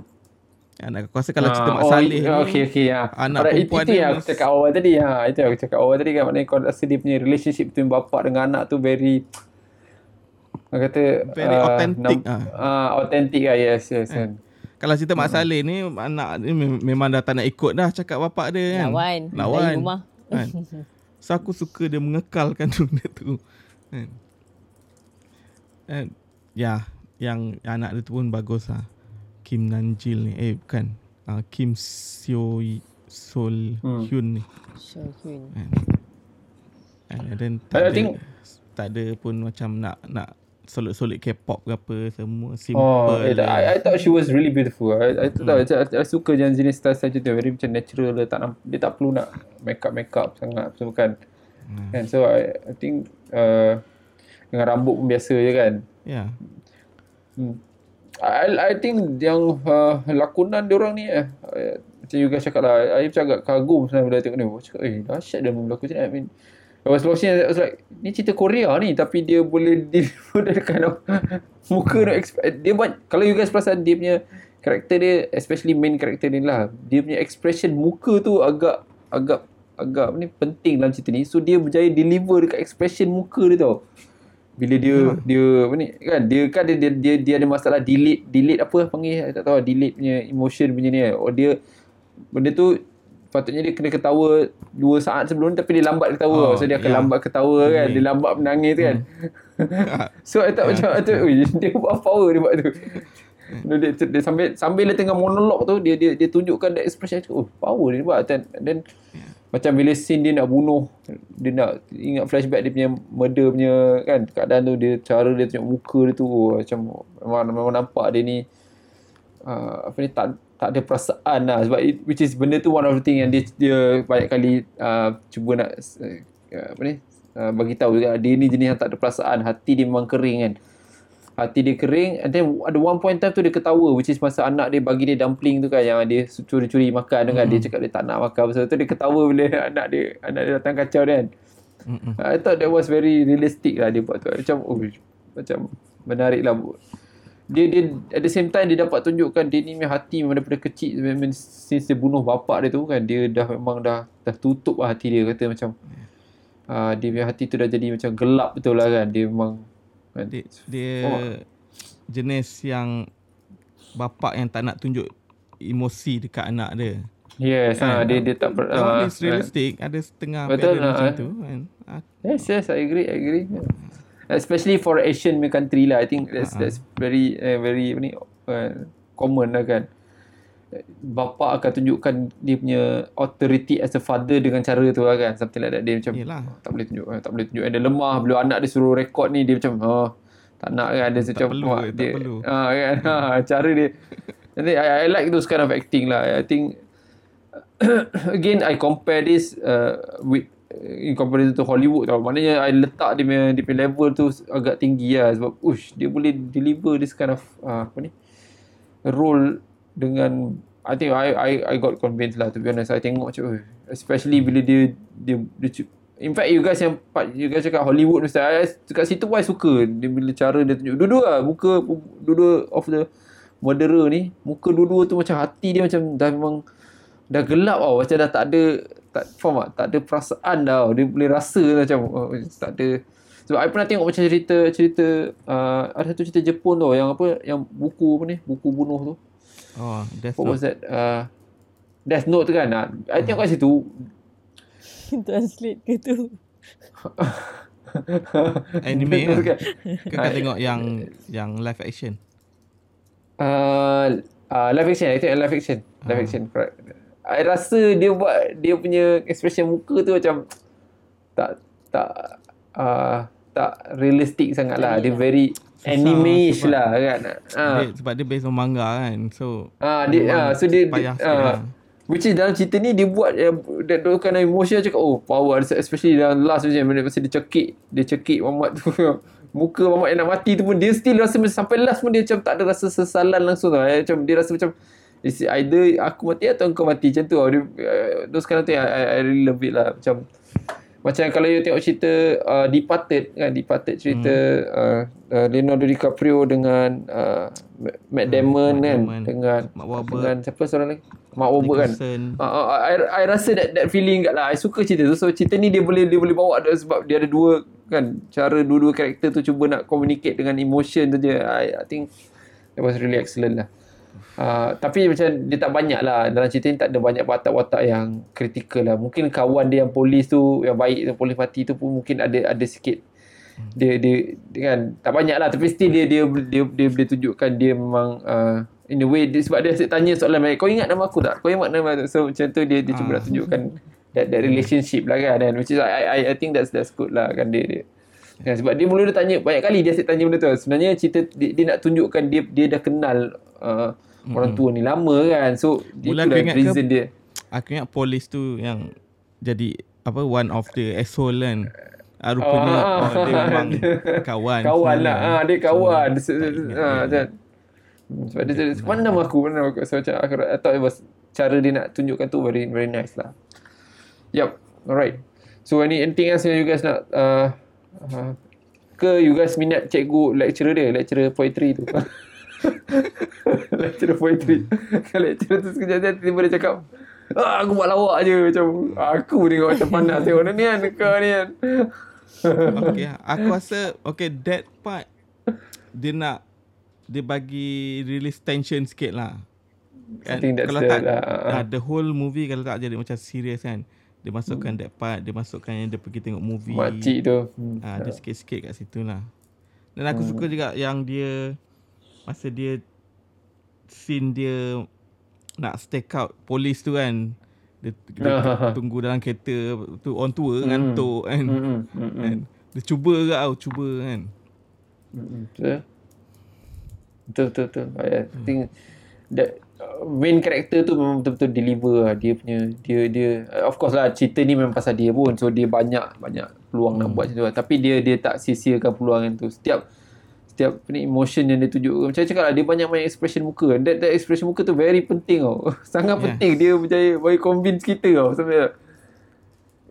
Anak aku rasa kalau cerita Mak oh, Saleh oh, ni Okey okey ya. anak Alright, perempuan itu dia yang aku cakap awal tadi ha. Itu yang aku cakap awal tadi kan maknanya kau rasa dia punya relationship between bapa dengan anak tu very Orang kata Very authentic, nam- ah. ah authentic ah yes yes kan. Kalau cerita Mak Saleh ni anak mem- memang dah tak nak ikut dah cakap bapak dia kan. Lawan. Lawan. Dari rumah. Kan? So aku suka dia mengekalkan benda tu. Kan? And, ya, yang anak dia tu pun bagus lah. Kim Nanjil ni. Eh bukan. Uh, Kim Seo Sol Hmm. Hyun ni. Sure, Hyun. Kan? And then I tak ada, think- tak ada pun macam nak nak solid-solid K-pop ke apa semua simple. Oh, eh, je. I, I thought she was really beautiful. I, I, Hmm. tahu, I, I, I suka jenis jenis style macam tu. Very macam natural lah. Tak, dia tak perlu nak make up make up sangat. So, kan. Hmm. Kan? So I, I think uh, dengan rambut pun biasa je kan. Ya. Hmm. I, I think yang uh, lakonan dia orang ni eh, uh, macam you guys cakap lah, I macam agak kagum sebenarnya bila tengok ni. Cakap, eh dahsyat dia berlakon macam ni. I mean, I was watching, I was like, ni cerita Korea ni tapi dia boleh deliver that kind of muka no expect. Dia buat, kalau you guys perasan dia punya karakter dia, especially main karakter ni lah, dia punya expression muka tu agak, agak, agak ni penting dalam cerita ni. So dia berjaya deliver dekat expression muka dia tau bila dia dia apa ni kan dia kan dia dia, dia, dia ada masalah delete delete apa panggil tak tahu lah, delete punya emotion punya ni kan. oh dia benda tu patutnya dia kena ketawa 2 saat sebelum tapi dia lambat ketawa. Oh, so dia akan ya. lambat ketawa kan. Hmm. dia lambat menangis tu kan. So I tak macam I tak, ui, dia buat power dia buat tu. Dia, dia, dia, sambil sambil dia tengah monolog tu dia dia dia tunjukkan that expression oh power dia buat. Dan then macam bila scene dia nak bunuh dia nak ingat flashback dia punya murder punya kan keadaan tu dia cara dia tunjuk muka dia tu oh, macam memang, memang nampak dia ni uh, apa ni tak tak ada perasaan lah. Sebab it, which is benda tu one of the thing yang dia dia banyak kali uh, cuba nak uh, apa ni uh, bagi tahu juga. Dia ni jenis yang tak ada perasaan. Hati dia memang kering kan. Hati dia kering and then ada one point time tu dia ketawa which is masa anak dia bagi dia dumpling tu kan yang dia curi-curi makan tu kan. Dia cakap dia tak nak makan pasal tu dia ketawa bila anak dia anak dia datang kacau dia kan. Mm-mm. I thought that was very realistic lah dia buat tu. Macam oh macam menarik lah dia dia at the same time dia dapat tunjukkan dia ni punya hati memang daripada kecil memang since dia bunuh bapak dia tu kan dia dah memang dah dah tutup lah hati dia kata macam uh, dia punya hati tu dah jadi macam gelap betul lah kan dia memang kan, Dia, dia Oh. jenis yang bapak yang tak nak tunjuk emosi dekat anak dia. yes ha, dia dia tak ber, Kalau ah, it's realistic, ada setengah Betul lah, macam eh. tu kan. Ah, Yes, yes, I agree, I agree. Especially for Asian country lah I think that's uh-huh. that's very uh, very ni uh, common lah kan bapa akan tunjukkan dia punya authority as a father dengan cara tu lah kan something like that dia macam Yelah. tak boleh tunjuk tak boleh tunjuk dia lemah bila anak dia suruh record ni dia macam oh, tak nak kan dia macam perlu, oh, dia, perlu. Ha, kan? ha, cara dia I, I like those kind of acting lah I think again I compare this uh, with in comparison to Hollywood tau. Maknanya I letak dia punya, dia punya level tu agak tinggi lah. Sebab ush, dia boleh deliver this kind of uh, apa ni role dengan I think I I I got convinced lah to be honest. I tengok macam especially bila dia dia, dia In fact you guys yang part you guys cakap Hollywood mesti I dekat situ I suka dia bila cara dia tunjuk dua-dua lah muka dua-dua of the murderer ni muka dua-dua tu macam hati dia macam dah memang dah gelap tau macam dah tak ada tak faham tak tak ada perasaan dah dia boleh rasa macam oh, tak ada sebab I pernah tengok macam cerita cerita uh, ada satu cerita Jepun tu yang apa yang buku apa ni buku bunuh tu Oh, Death What Note. was that? Uh, Death Note tu kan. Uh, I tengok kat situ. Translate ke tu? Anime lah. kan? Kau tengok yang yang live action? Uh, uh, live action. I tengok live action. Live Ah. action. Correct. I rasa dia buat dia punya expression muka tu macam tak tak uh, tak realistic sangat lah. Dia very anime-ish sebab- lah kan. Uh, Dia, sebab dia based on manga kan. So Ah, dia ah, so dia, dia ah, lah. which is dalam cerita ni dia buat those kind of emotion cakap oh power especially dalam last macam mana masa dia cekik dia cekik Muhammad tu muka Muhammad yang nak mati tu pun dia still rasa macam sampai last pun dia macam tak ada rasa sesalan langsung tau Eh, macam dia rasa macam it's either aku mati atau kau mati. Macam tu. Dia uh, those kind of thing I, I, I really love it lah. Macam macam kalau you tengok cerita uh, Departed kan? Departed cerita hmm. uh, uh, Leonardo DiCaprio dengan uh, Matt Damon Matt kan? Damon. dengan Mark Wahlberg. dengan siapa seorang lagi? Mark Wahlberg kan? Uh, uh, I, I rasa that that feeling kat lah. I suka cerita tu. So cerita ni dia boleh dia boleh bawa ada sebab dia ada dua kan? Cara dua-dua karakter tu cuba nak communicate dengan emotion tu je. I, I think that was really excellent lah Uh, tapi macam dia tak banyak lah. Dalam cerita ni tak ada banyak watak-watak yang kritikal lah. Mungkin kawan dia yang polis tu yang baik tu polis mati tu pun mungkin ada ada sikit. Dia dia, dia kan tak banyak lah. Tapi still dia dia dia, dia, boleh tunjukkan dia memang uh, in a way dia, sebab dia asyik tanya soalan baik kau ingat nama aku tak? Kau ingat nama? Aku so macam tu dia dia cuba Ah. nak tunjukkan that, that relationship lah kan and which is I, I I think that's that's good lah kan dia, dia. Kan, sebab dia mula dia tanya banyak kali dia asyik tanya benda tu. Sebenarnya cerita dia, dia nak tunjukkan dia dia dah kenal uh, orang tua ni lama kan so Mula itulah aku reason ke- dia. Aku ingat polis tu yang jadi apa one of the asshole kan. Ah, rupanya Ah. oh, dia memang kawan. kawan lah. Ah dia kawan. So, so, ah, macam Hmm, sebab dia cakap, mana nama aku mana nama aku. So macam aku I thought it was cara dia nak tunjukkan tu very very nice lah. Yup alright. So any anything else yang you guys nak uh, uh, ke? You guys minat cikgu lecturer dia? Lecturer poetry tu lecturer poetry kan lecturer tu sekejap tiba-tiba dia cakap ah, aku buat lawak je macam aku tengok macam pandang tengok ni kan kau ni kan Okay, aku rasa okay that part dia nak dia bagi release tension sikit lah. That's kalau the- tak uh, the whole movie kalau tak jadi macam serius kan. Dia masukkan Hmm. that part, dia masukkan yang dia pergi tengok movie. makcik tu Hmm. Ah, dia sikit-sikit kat situ lah. Dan aku suka juga yang dia masa dia scene dia nak stake out polis tu kan. Dia, dia tunggu dalam kereta tu on tour ngantuk kan. Mm-mm, mm-mm. kan. Dia cuba ke tau, cuba kan. Betul. Betul betul. I think that uh, main character tu memang betul-betul deliver lah dia punya dia dia uh, of course lah cerita ni memang pasal dia pun so dia banyak banyak peluang nak buat macam tu lah. tapi dia dia tak sia-siakan peluang tu setiap setiap ni emotion yang dia tunjuk macam cakap lah dia banyak main expression muka that, that expression muka tu very penting tau sangat Yeah. penting dia berjaya bagi convince kita tau sebenarnya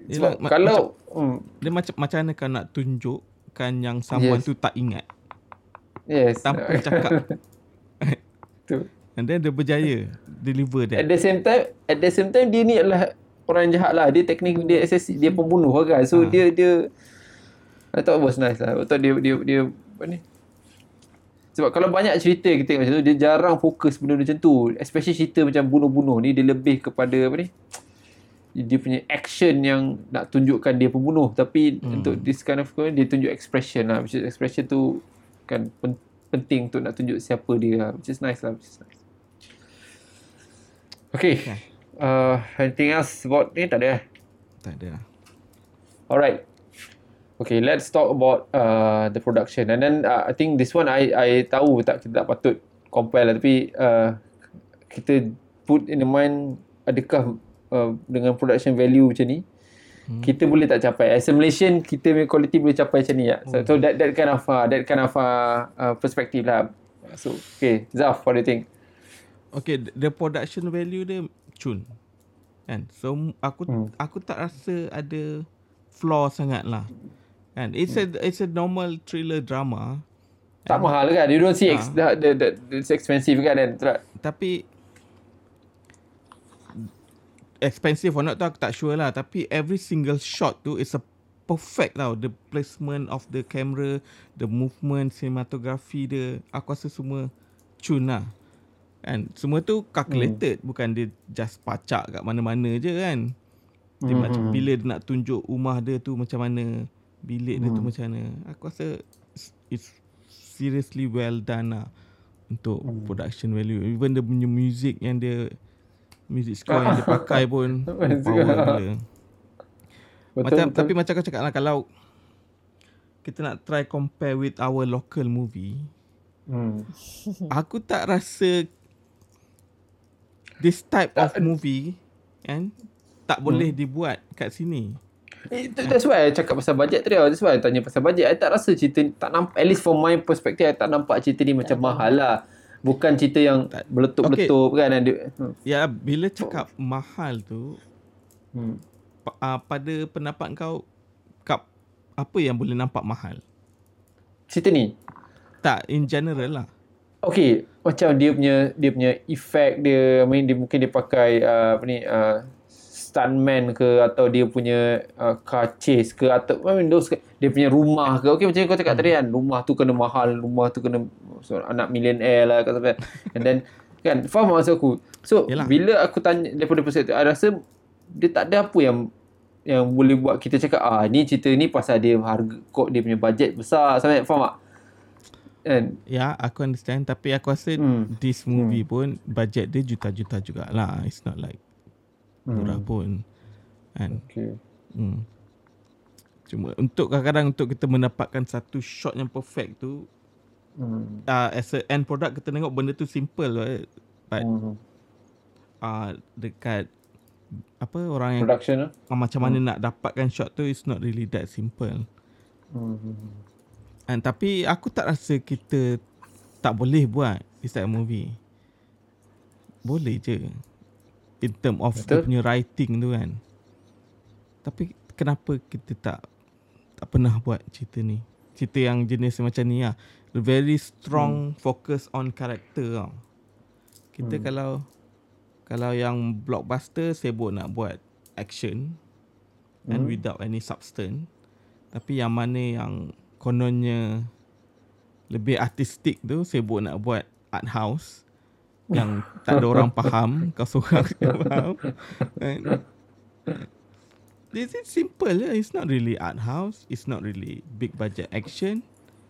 sebab Yelah, ma- kalau hmm, Dia macam macam mana kau nak tunjukkan yang someone Yes. tu tak ingat yes tanpa cakap. tu And then dia berjaya deliver At that. the same time, at the same time dia ni adalah orang jahat lah. Dia teknik dia assassin, dia pembunuh kan. So Ha. dia dia I thought it was nice lah. I thought dia dia dia apa ni? Sebab kalau banyak cerita kita tengok macam tu, dia jarang fokus benda macam tu. Especially cerita macam bunuh-bunuh ni dia lebih kepada apa ni? dia punya action yang nak tunjukkan dia pembunuh tapi hmm. untuk this kind of dia tunjuk expression lah which is expression tu kan pen, penting untuk nak tunjuk siapa dia lah which is nice lah which is nice okay, okay. Uh, anything else about ni tak ada eh? tak ada alright okay let's talk about uh, the production. And then uh, I think this one I I tahu tak kita tak patut compare lah. Tapi uh, kita put in the mind adakah uh, dengan production value macam ni hmm. kita boleh tak capai? As a Malaysian kita punya quality boleh capai macam ni tak? so, so that that kind of uh, that kind of uh, uh, perspective lah. So okay Zaf what do you think? Okay the production value dia cun kan? So aku hmm. aku tak rasa ada flaw sangat lah kan it's hmm. a it's a normal thriller drama tak mahal kan you don't see ha. ex, the, the, the, it's expensive kan dan tapi expensive or not tu aku tak sure lah tapi every single shot tu is a perfect tau the placement of the camera the movement cinematography dia aku rasa semua cun lah kan semua tu calculated hmm. bukan dia just pacak kat mana-mana je kan dia hmm. macam hmm. bila dia nak tunjuk rumah dia tu macam mana bilik hmm. dia tu hmm. macam mana aku rasa it's seriously well done lah untuk hmm. production value even the punya music yang dia music score yang dia pakai pun power gila. Macam betul. tapi macam kau cakap lah kalau kita nak try compare with our local movie. Hmm. Aku tak rasa this type of movie kan tak boleh hmm. dibuat kat sini. Itu that's why I cakap pasal bajet tadi. That's why I tanya pasal bajet. I tak rasa cerita tak nampak at least from my perspective I tak nampak cerita ni macam mahal lah. Bukan cerita yang meletup-letup okay. kan ada. Hmm. Ya, bila cakap mahal tu hmm. uh, pada pendapat kau kap apa yang boleh nampak mahal? Cerita ni. Tak, in general lah. Okay, macam dia punya dia punya effect dia, I mean, dia mungkin dia pakai uh, apa ni uh, stuntman ke atau dia punya uh, car chase ke atau I mean, those, dia punya rumah ke. Okay, macam kau cakap hmm. tadi kan, rumah tu kena mahal, rumah tu kena so, anak millionaire lah kata sampai and then kan faham maksud aku so Yalah. bila aku tanya daripada perspektif I rasa dia tak ada apa yang yang boleh buat kita cakap ah ni cerita ni pasal dia harga kok dia punya bajet besar sampai faham tak kan ya aku understand tapi aku rasa hmm. this movie hmm. pun bajet dia juta-juta jugalah it's not like murah hmm. pun kan okay. hmm. cuma untuk kadang-kadang untuk kita mendapatkan satu shot yang perfect tu Hmm. Uh, as a end product kita tengok benda tu simple lah. But hmm. uh, dekat apa orang yang production uh, macam mana hmm. nak dapatkan shot tu is not really that simple. Hmm. And tapi aku tak rasa kita tak boleh buat this type movie. Boleh je. In term of Betul? punya writing tu kan. Tapi kenapa kita tak tak pernah buat cerita ni? Cerita yang jenis macam ni lah very strong hmm. focus on character tau. Kita hmm. kalau kalau yang blockbuster sibuk nak buat action hmm. and without any substance. Tapi yang mana yang kononnya lebih artistik tu sibuk nak buat art house yang tak ada orang faham kau seorang faham. This is simple lah. It's not really art house. It's not really big budget action.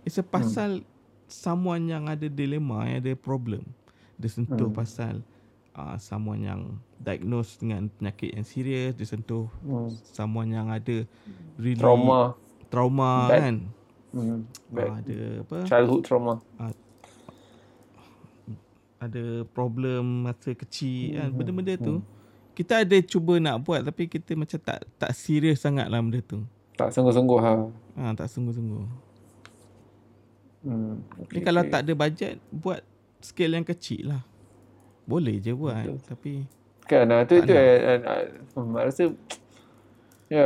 It's a pasal hmm. someone yang ada dilema, yang ada problem. Dia sentuh hmm. pasal uh, someone yang diagnosed dengan penyakit yang serius. Dia sentuh hmm. someone yang ada really trauma, trauma Bad. kan. Hmm. Uh, ada apa? Childhood trauma. Uh, ada problem masa kecil kan. hmm. kan. Benda-benda hmm. tu. Kita ada cuba nak buat tapi kita macam tak tak serius sangat lah benda tu. Tak sungguh-sungguh ha. Ha, tak sungguh-sungguh. Hmm, okay, kalau okay. tak ada bajet buat scale yang kecil lah. Boleh je buat Betul. tapi kan nah, tu tu eh, uh, rasa ya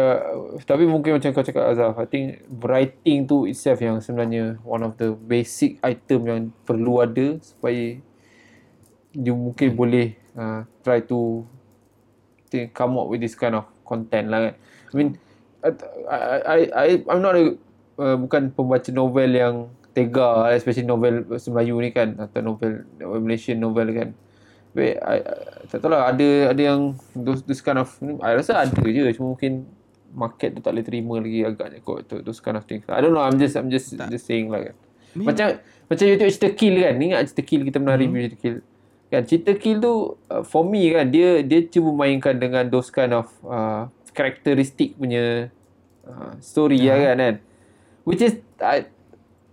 tapi mungkin macam kau cakap Azaf I think writing tu itself yang sebenarnya one of the basic item yang perlu ada supaya you mungkin hmm. boleh uh, try to think, come up with this kind of content lah kan I mean I I I I'm not a, uh, bukan pembaca novel yang tega especially novel Melayu ni kan atau novel, novel Malaysian novel kan But I, I, tak tahu lah ada ada yang those, those kind of I rasa ada je cuma mungkin market tu tak boleh terima lagi agaknya kot tu those kind of things. I don't know I'm just I'm just tak. just saying lah kan. Ni. Macam macam you tengok cerita Kill kan. Ni ingat cerita Kill kita pernah hmm. review cerita Kill. Kan cerita Kill tu uh, for me kan dia dia cuba mainkan dengan those kind of uh, karakteristik punya uh, story ya. lah kan kan. Which is I,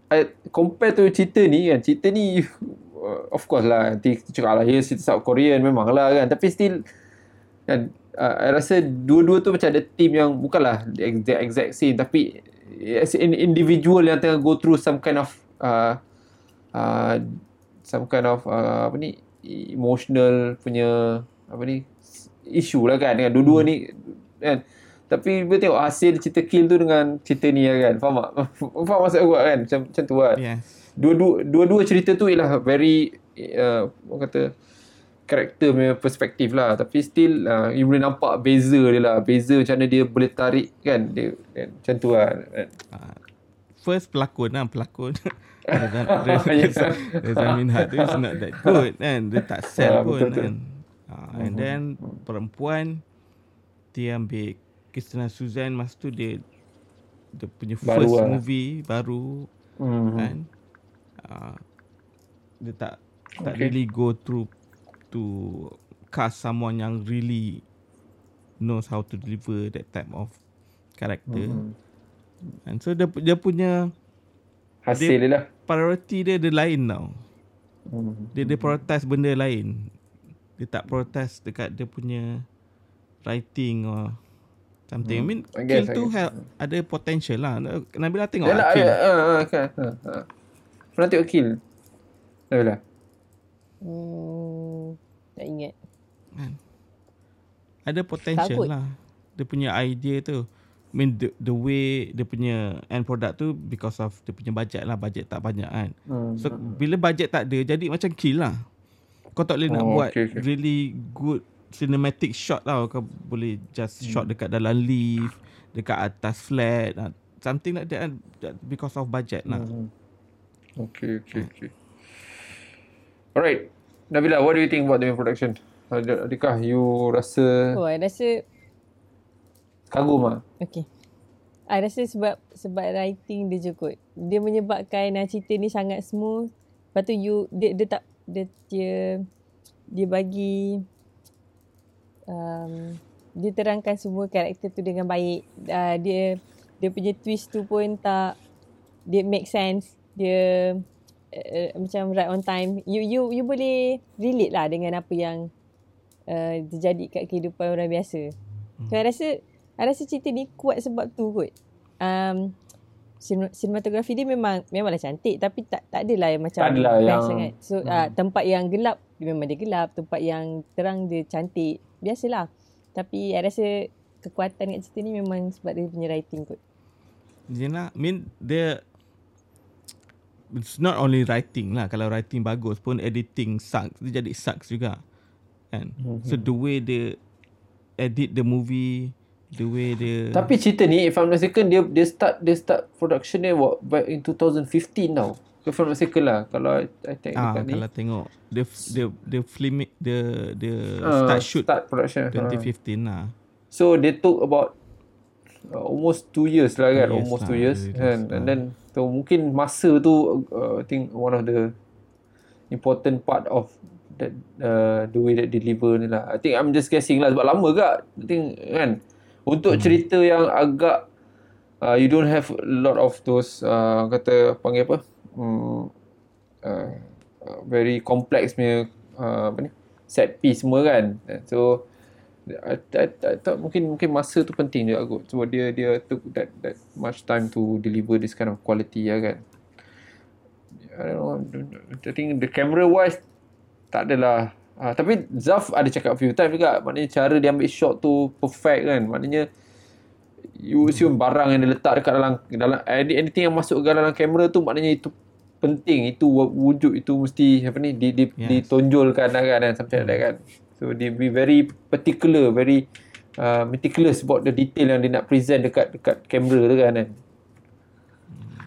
I compare tu cerita ni kan. Cerita ni uh, of course lah nanti kita cakap lah ya cerita South Korean memang lah kan tapi still kan uh, I rasa dua-dua tu macam ada team yang bukanlah the exact, exact same tapi as an individual yang tengah go through some kind of uh, uh, some kind of uh, apa ni emotional punya apa ni issue lah kan. Dengan dua-dua hmm. ni kan. Tapi bila tengok hasil cerita kill tu dengan cerita ni lah kan. Faham tak? Faham maksud aku kan? Macam, macam tu kan. Yes. Dua-dua dua-dua cerita tu ialah very uh, orang kata karakter punya perspektif lah. Tapi still uh, you boleh nampak beza dia lah. Beza macam mana dia boleh tarik kan? Dia kan, macam tu lah. Kan. First pelakon lah pelakon Reza, Reza, Reza Minhad tu is not that good kan dia tak sell uh, pun betul, kan uh, and uh-huh. then perempuan dia ambil Christina Suzanne masa tu dia dia punya first lah. movie baru uh-huh. kan uh, dia tak okay. tak really go through to cast someone yang really knows how to deliver that type of character. Mm-hmm. And so dia dia punya hasil dia, lah. Priority dia dia lain tau. Mm-hmm. Dia dia prioritize benda lain. Dia tak prioritize dekat dia punya writing or something. Mm. I mean, I guess, kill tu have ada potential lah. Nabila tengok lah. Ya, uh, kan. Uh, uh. Pernah tengok Kill? Lah. Hmm, tak ingat. Kan? Ada potential lah. Dia punya idea tu. I mean the, the way dia punya end product tu because of dia punya budget lah. Budget tak banyak kan. Hmm. So bila budget tak ada jadi macam kill lah. Kau tak boleh oh, nak buat okay, okay. really good cinematic shot tau. Kau boleh just hmm. shot dekat dalam lift. Dekat atas flat. Something like that because of budget lah. Hmm. Okay, okay, okay. Alright. Nabila, what do you think about the production? Adakah you rasa... Oh, I rasa... Kagum lah. Okay. I rasa sebab sebab writing dia je kot. Dia menyebabkan uh, cerita ni sangat smooth. Lepas tu you, dia, dia tak... Dia, dia, dia bagi... Um, dia terangkan semua karakter tu dengan baik. Uh, dia dia punya twist tu pun tak... Dia make sense dia uh, macam right on time you you you boleh relate lah dengan apa yang uh, terjadi kat kehidupan orang biasa hmm. so I rasa I rasa cerita ni kuat sebab tu kot. Um, sinematografi dia memang memanglah cantik tapi tak tak adalah yang macam adalah yang sangat. So hmm. uh, tempat yang gelap dia memang dia gelap. Tempat yang terang dia cantik. Biasalah. Tapi I rasa kekuatan kat cerita ni memang sebab dia punya writing kot. I mean dia it's not only writing lah. Kalau writing bagus pun editing sucks. Dia jadi sucks juga kan? Mm-hmm. so the way they edit the movie the way dia tapi cerita ni if I'm not mistaken dia dia start dia start production dia what back in 2015 tau if I'm not mistaken lah kalau I, I ah, dekat ni kalau tengok the the the film the the uh, start shoot start production 2015 uh. lah so they took about uh, almost 2 years lah kan years almost 2 lah, years kan and then So mungkin masa tu uh, I think one of the important part of that uh, the way that deliver ni lah. I think I'm just guessing lah sebab lama gak. I think kan untuk hmm. cerita yang agak uh, you don't have a lot of those uh, kata panggil apa? Um, uh, very complex punya uh, apa ni? set piece semua kan. So I, I, I thought mungkin mungkin masa tu penting juga kot sebab dia dia took that that much time to deliver this kind of quality ya kan I don't know I think the camera wise tak adalah uh, tapi Zaf ada cakap few time juga maknanya cara dia ambil shot tu perfect kan maknanya you assume barang yang dia letak dekat dalam dalam anything yang masuk ke dalam kamera tu maknanya itu penting itu wujud itu mesti apa ni di, di, yes. ditonjolkan lah kan sampai ada kan So they be very particular, very uh, meticulous about the detail yang dia nak present dekat dekat kamera tu kan. kan.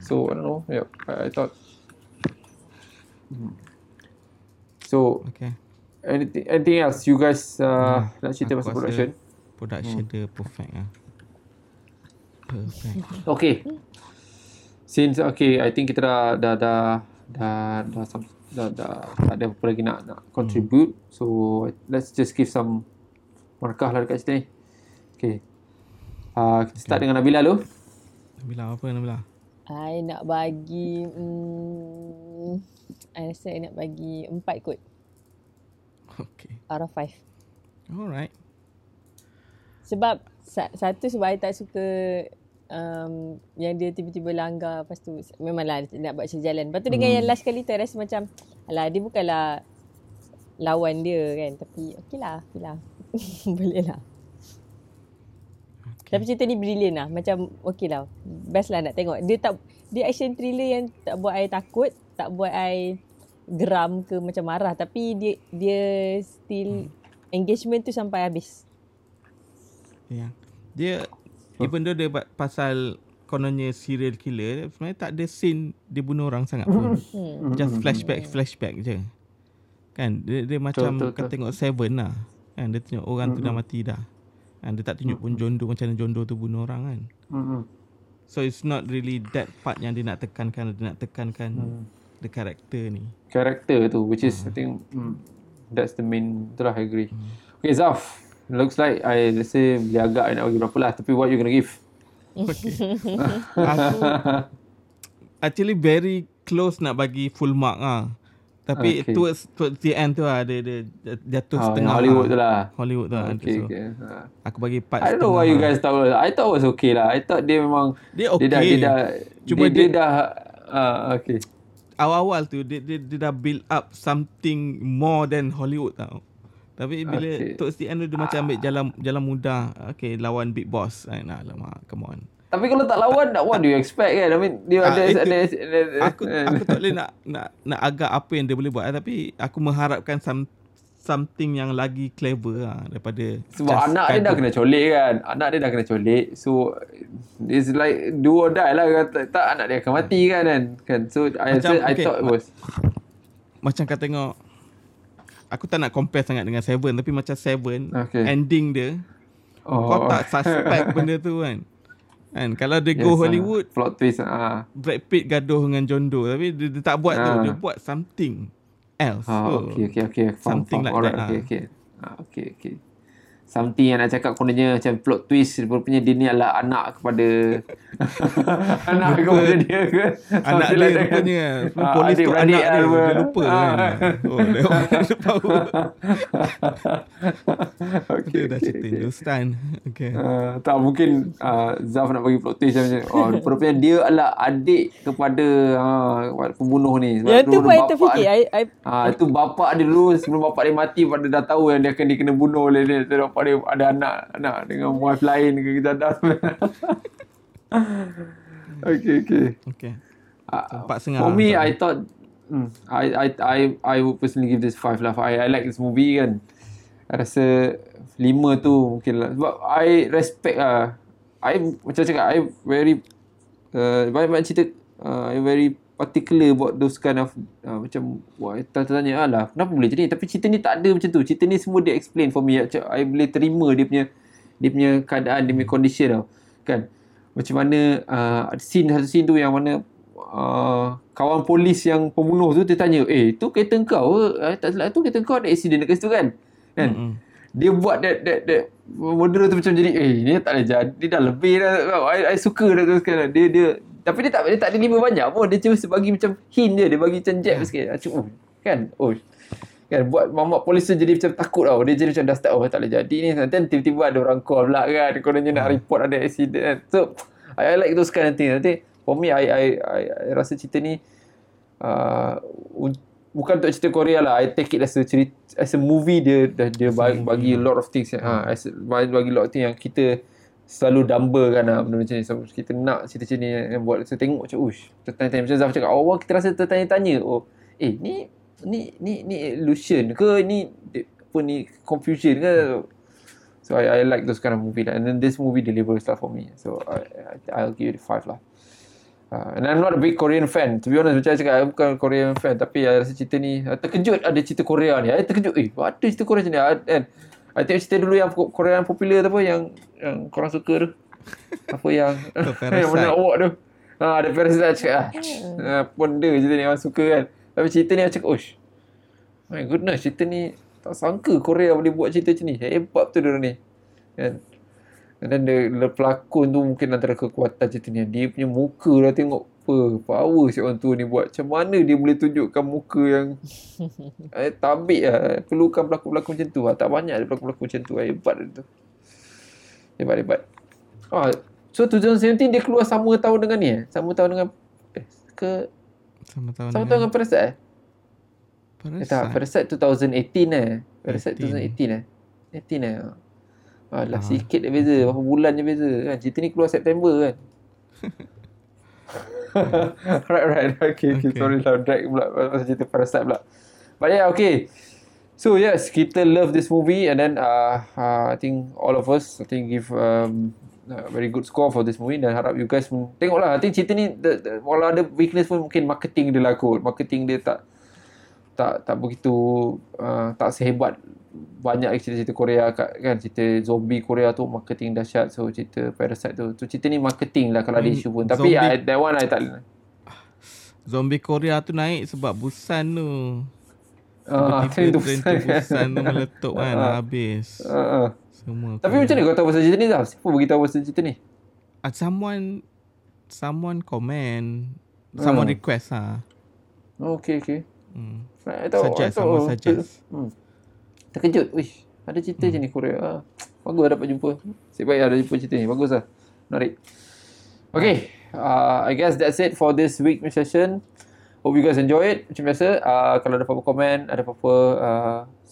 So I don't know. Yeah, I, I thought. Hmm. So okay. Anything, anything else you guys uh, Hmm, nak cerita aku pasal production? Production dia perfect ah. Perfect. Okay. Since okay, I think kita dah dah dah dah dah dah, dah, dah tak ada apa lagi nak nak contribute. So let's just give some markah lah dekat situ ni. Okay. Uh, kita start dengan Nabila dulu. Nabila apa Nabila? I nak bagi hmm, I rasa I nak bagi empat kot Okay. out of five. Alright. Sebab sa- satu sebab I tak suka um, yang dia tiba-tiba langgar lepas tu memanglah nak buat sejalan. Lepas tu dengan yang last kali tu rasa macam alah dia bukanlah lawan dia kan tapi okey lah, okey lah. Boleh lah. Okay. Tapi cerita ni brilliant lah. Macam okey lah. Best lah nak tengok. Dia tak dia action thriller yang tak buat I takut, tak buat I geram ke macam marah tapi dia dia still engagement tu sampai habis. Ya. Dia even though dia pasal kononnya serial killer, sebenarnya tak ada scene dia bunuh orang sangat pun. Hmm. Just flashback flashback je. Kan dia, dia macam betul, kau tengok Seven lah. Kan dia tunjuk orang tu dah mati dah. Kan dia tak tunjuk pun jondo macam mana jondo tu bunuh orang kan. Mm-hmm. So it's not really that part yang dia nak tekankan dia nak tekankan the character ni. Character tu which is I think mm, that's the main itulah I agree. Okay Zaf. Looks like I rasa boleh agak I nak bagi berapa lah tapi what you gonna give? Aku actually very close nak bagi full mark ah. Tapi Okay. towards towards the end tu lah dia dia jatuh Ah, setengah. yang Hollywood ah. tu lah. Hollywood tu lah. Okay, so, okay. Ha. Aku bagi part I don't know why you guys thought I thought it was okay lah. I thought dia memang Dia dia dah okay. dia dah Cuma dia, dia, dia- dah uh, okay. Awal-awal tu dia, dia, dia dah build up something more than Hollywood tau. Tapi bila Okay. the end tu dia macam ambil jalan jalan mudah. Okay, lawan Big Boss. Ay, nah, lama, come on. Tapi kalau tak lawan what do you expect kan? I mean dia Ah, ada, itu- ada, ada, Aku aku tak boleh nak nak nak agak apa yang dia boleh buat tapi aku mengharapkan some, something yang lagi clever lah daripada sebab anak dia dah kena colik kan. Anak dia dah kena colik. So it's like do or die lah kata tak anak dia akan mati kan kan. Kan. So I Macam, I okay, thought it was macam kau tengok aku tak nak compare sangat dengan Seven tapi macam Seven Okay. ending dia oh, kau tak suspect benda tu kan. Kan kalau dia go yes, Hollywood ah, plot twist ah. Brad Pitt gaduh dengan John Doe tapi dia, dia tak buat tu Ah. dia buat something else Ah, so, okay, okay, okay. Faham, something faham. like Alright, that okay, lah. okay. Ah, okay, okay. Something yang nak cakap kononnya macam plot twist rupanya dia ni adalah anak kepada anak kepada dia ke anak dia kan? rupanya sebelum Ah, polis tu anak dia apa. dia lupa Ah. kan oh dia dia tahu okay, dia dah okay, cerita okay. Hindustan okay Uh, tak mungkin uh, Zaf nak bagi plot twist macam oh rupanya dia adalah adik kepada uh, pembunuh ni Sebab Yang tu pun I bapak terfikir. dia- I, I, Ah itu bapak dia dulu sebelum bapak dia mati pada dah tahu yang dia akan dia kena bunuh oleh dia. Dia ada anak anak dengan wife lain ke kita dah. okay okay. okay Uh, Empat setengah for me lah. I thought hmm, I I I I would personally give this five lah. I I like this movie kan. I rasa lima tu mungkin lah. Sebab I respect lah. I macam cakap I very uh, banyak-banyak cerita uh, I very particular about those kind of uh, macam wah tanya lah. Kenapa boleh ni tapi cerita ni tak ada macam tu. Cerita ni semua dia explain for me. Macam I boleh terima dia punya dia punya keadaan dia punya condition tau. Kan? Macam mana uh, scene satu scene tu yang mana uh, kawan polis yang pembunuh tu dia tanya eh tu kereta kau? Eh, tak salah tu kereta kau ada accident dekat situ kan? Kan? Mm-mm. dia buat that that that model tu macam jadi eh ni tak boleh jadi. Dah lebih dah I, I suka dah tu sekarang. Dia dia tapi dia tak dia tak deliver banyak pun. Dia cuma bagi macam hint je dia bagi macam jab sikit. Macam oh kan? Oh. Kan? Buat mamak polis tu jadi macam takut tau. Dia jadi macam dah start oh tak boleh jadi ni. Nanti tiba-tiba ada orang call pula kan. Kononnya nak report ada accident kan. So I, I like those kind of things nanti for me I I I, I rasa cerita ni uh, bukan untuk cerita Korea lah. I take it as a cerita as a movie. Dia dia, dia bagi, bagi a lot of things. Ha as a, bagi, bagi a lot of things yang kita selalu dambakan lah benda macam ni. So, kita nak cerita macam ni yang buat. Saya tengok macam ush tertanya-tanya. Macam Zaf cakap awal kita rasa tertanya-tanya. Oh eh ni ni ni ni illusion ke? Ni apa ni confusion ke? So I, I like those kind of movie lah. And then this movie delivers stuff for me. So I, I'll give it five lah. Uh, and I'm not a big Korean fan. To be honest, macam saya cakap, I bukan Korean fan. Tapi I rasa cerita ni, terkejut ada cerita Korea ni. I terkejut, eh, ada cerita Korea ni. And I tengok cerita dulu yang Korea yang popular tu apa, yang, yang korang suka tu. apa yang, yang mana awak tu. Ha, ada Parasite cakap, ah, uh, ponda cerita ni, orang suka kan. Tapi cerita ni, cakap, oh, my goodness, cerita ni, tak sangka Korea boleh buat cerita macam ni. Hebat tu dia ni. Kan? The, the pelakon tu mungkin antara kekuatan cerita ni. Dia punya muka dah tengok apa power si orang tua ni buat. Macam mana dia boleh tunjukkan muka yang eh, tabik lah. Perlukan pelakon-pelakon macam tu lah. Tak banyak ada pelakon-pelakon macam tu. Hebat tu. Hebat, hebat. Ah, so 2017 dia keluar sama tahun dengan ni eh? Sama tahun dengan eh, ke sama tahun sama tahun dengan Parasite eh? Parasite. Eh, tak, Parasite 2018 eh. Parasite 2018 eh. 18 eh. Alah, ha. sikit dah beza. Berapa bulan je beza kan. Cerita ni keluar September kan. right, right. Okay, okay. okay. Sorry lah. Drag pula. Pasal cerita Parasite pula. But yeah, okay. So yes, kita love this movie and then uh, uh, I think all of us I think give um, a very good score for this movie dan harap you guys tengoklah. I think cerita ni the, the, walau ada weakness pun mungkin marketing dia lah kot. Marketing dia tak tak tak begitu uh, tak sehebat banyak cerita-cerita Korea kan? Cerita zombie Korea tu marketing dahsyat. So cerita Parasite tu. Tu cerita ni marketing lah kalau ada isu pun. Tapi zombie, I, that one I tak zombie Korea tu naik sebab Busan tu. Ah, Tiba-tiba uh, Busan, Busan tu meletup kan uh, habis. Uh, uh. semua tapi macam mana kau tahu pasal cerita ni tau siapa beritahu pasal cerita ni? Uh, someone someone comment someone uh. request ah. Oh, okay okay. Hmm. I tahu, suggest someone suggest. Hmm. Terkejut. Wish ada cerita hmm. je ni Korea. Ah, bagus dapat jumpa. Sebab baik ada jumpa cerita ni. Bagus lah. Menarik. Okay. Uh, I guess that's it for this week session. Hope you guys enjoy it. Macam biasa uh, kalau ada apa-apa komen ada apa-apa uh,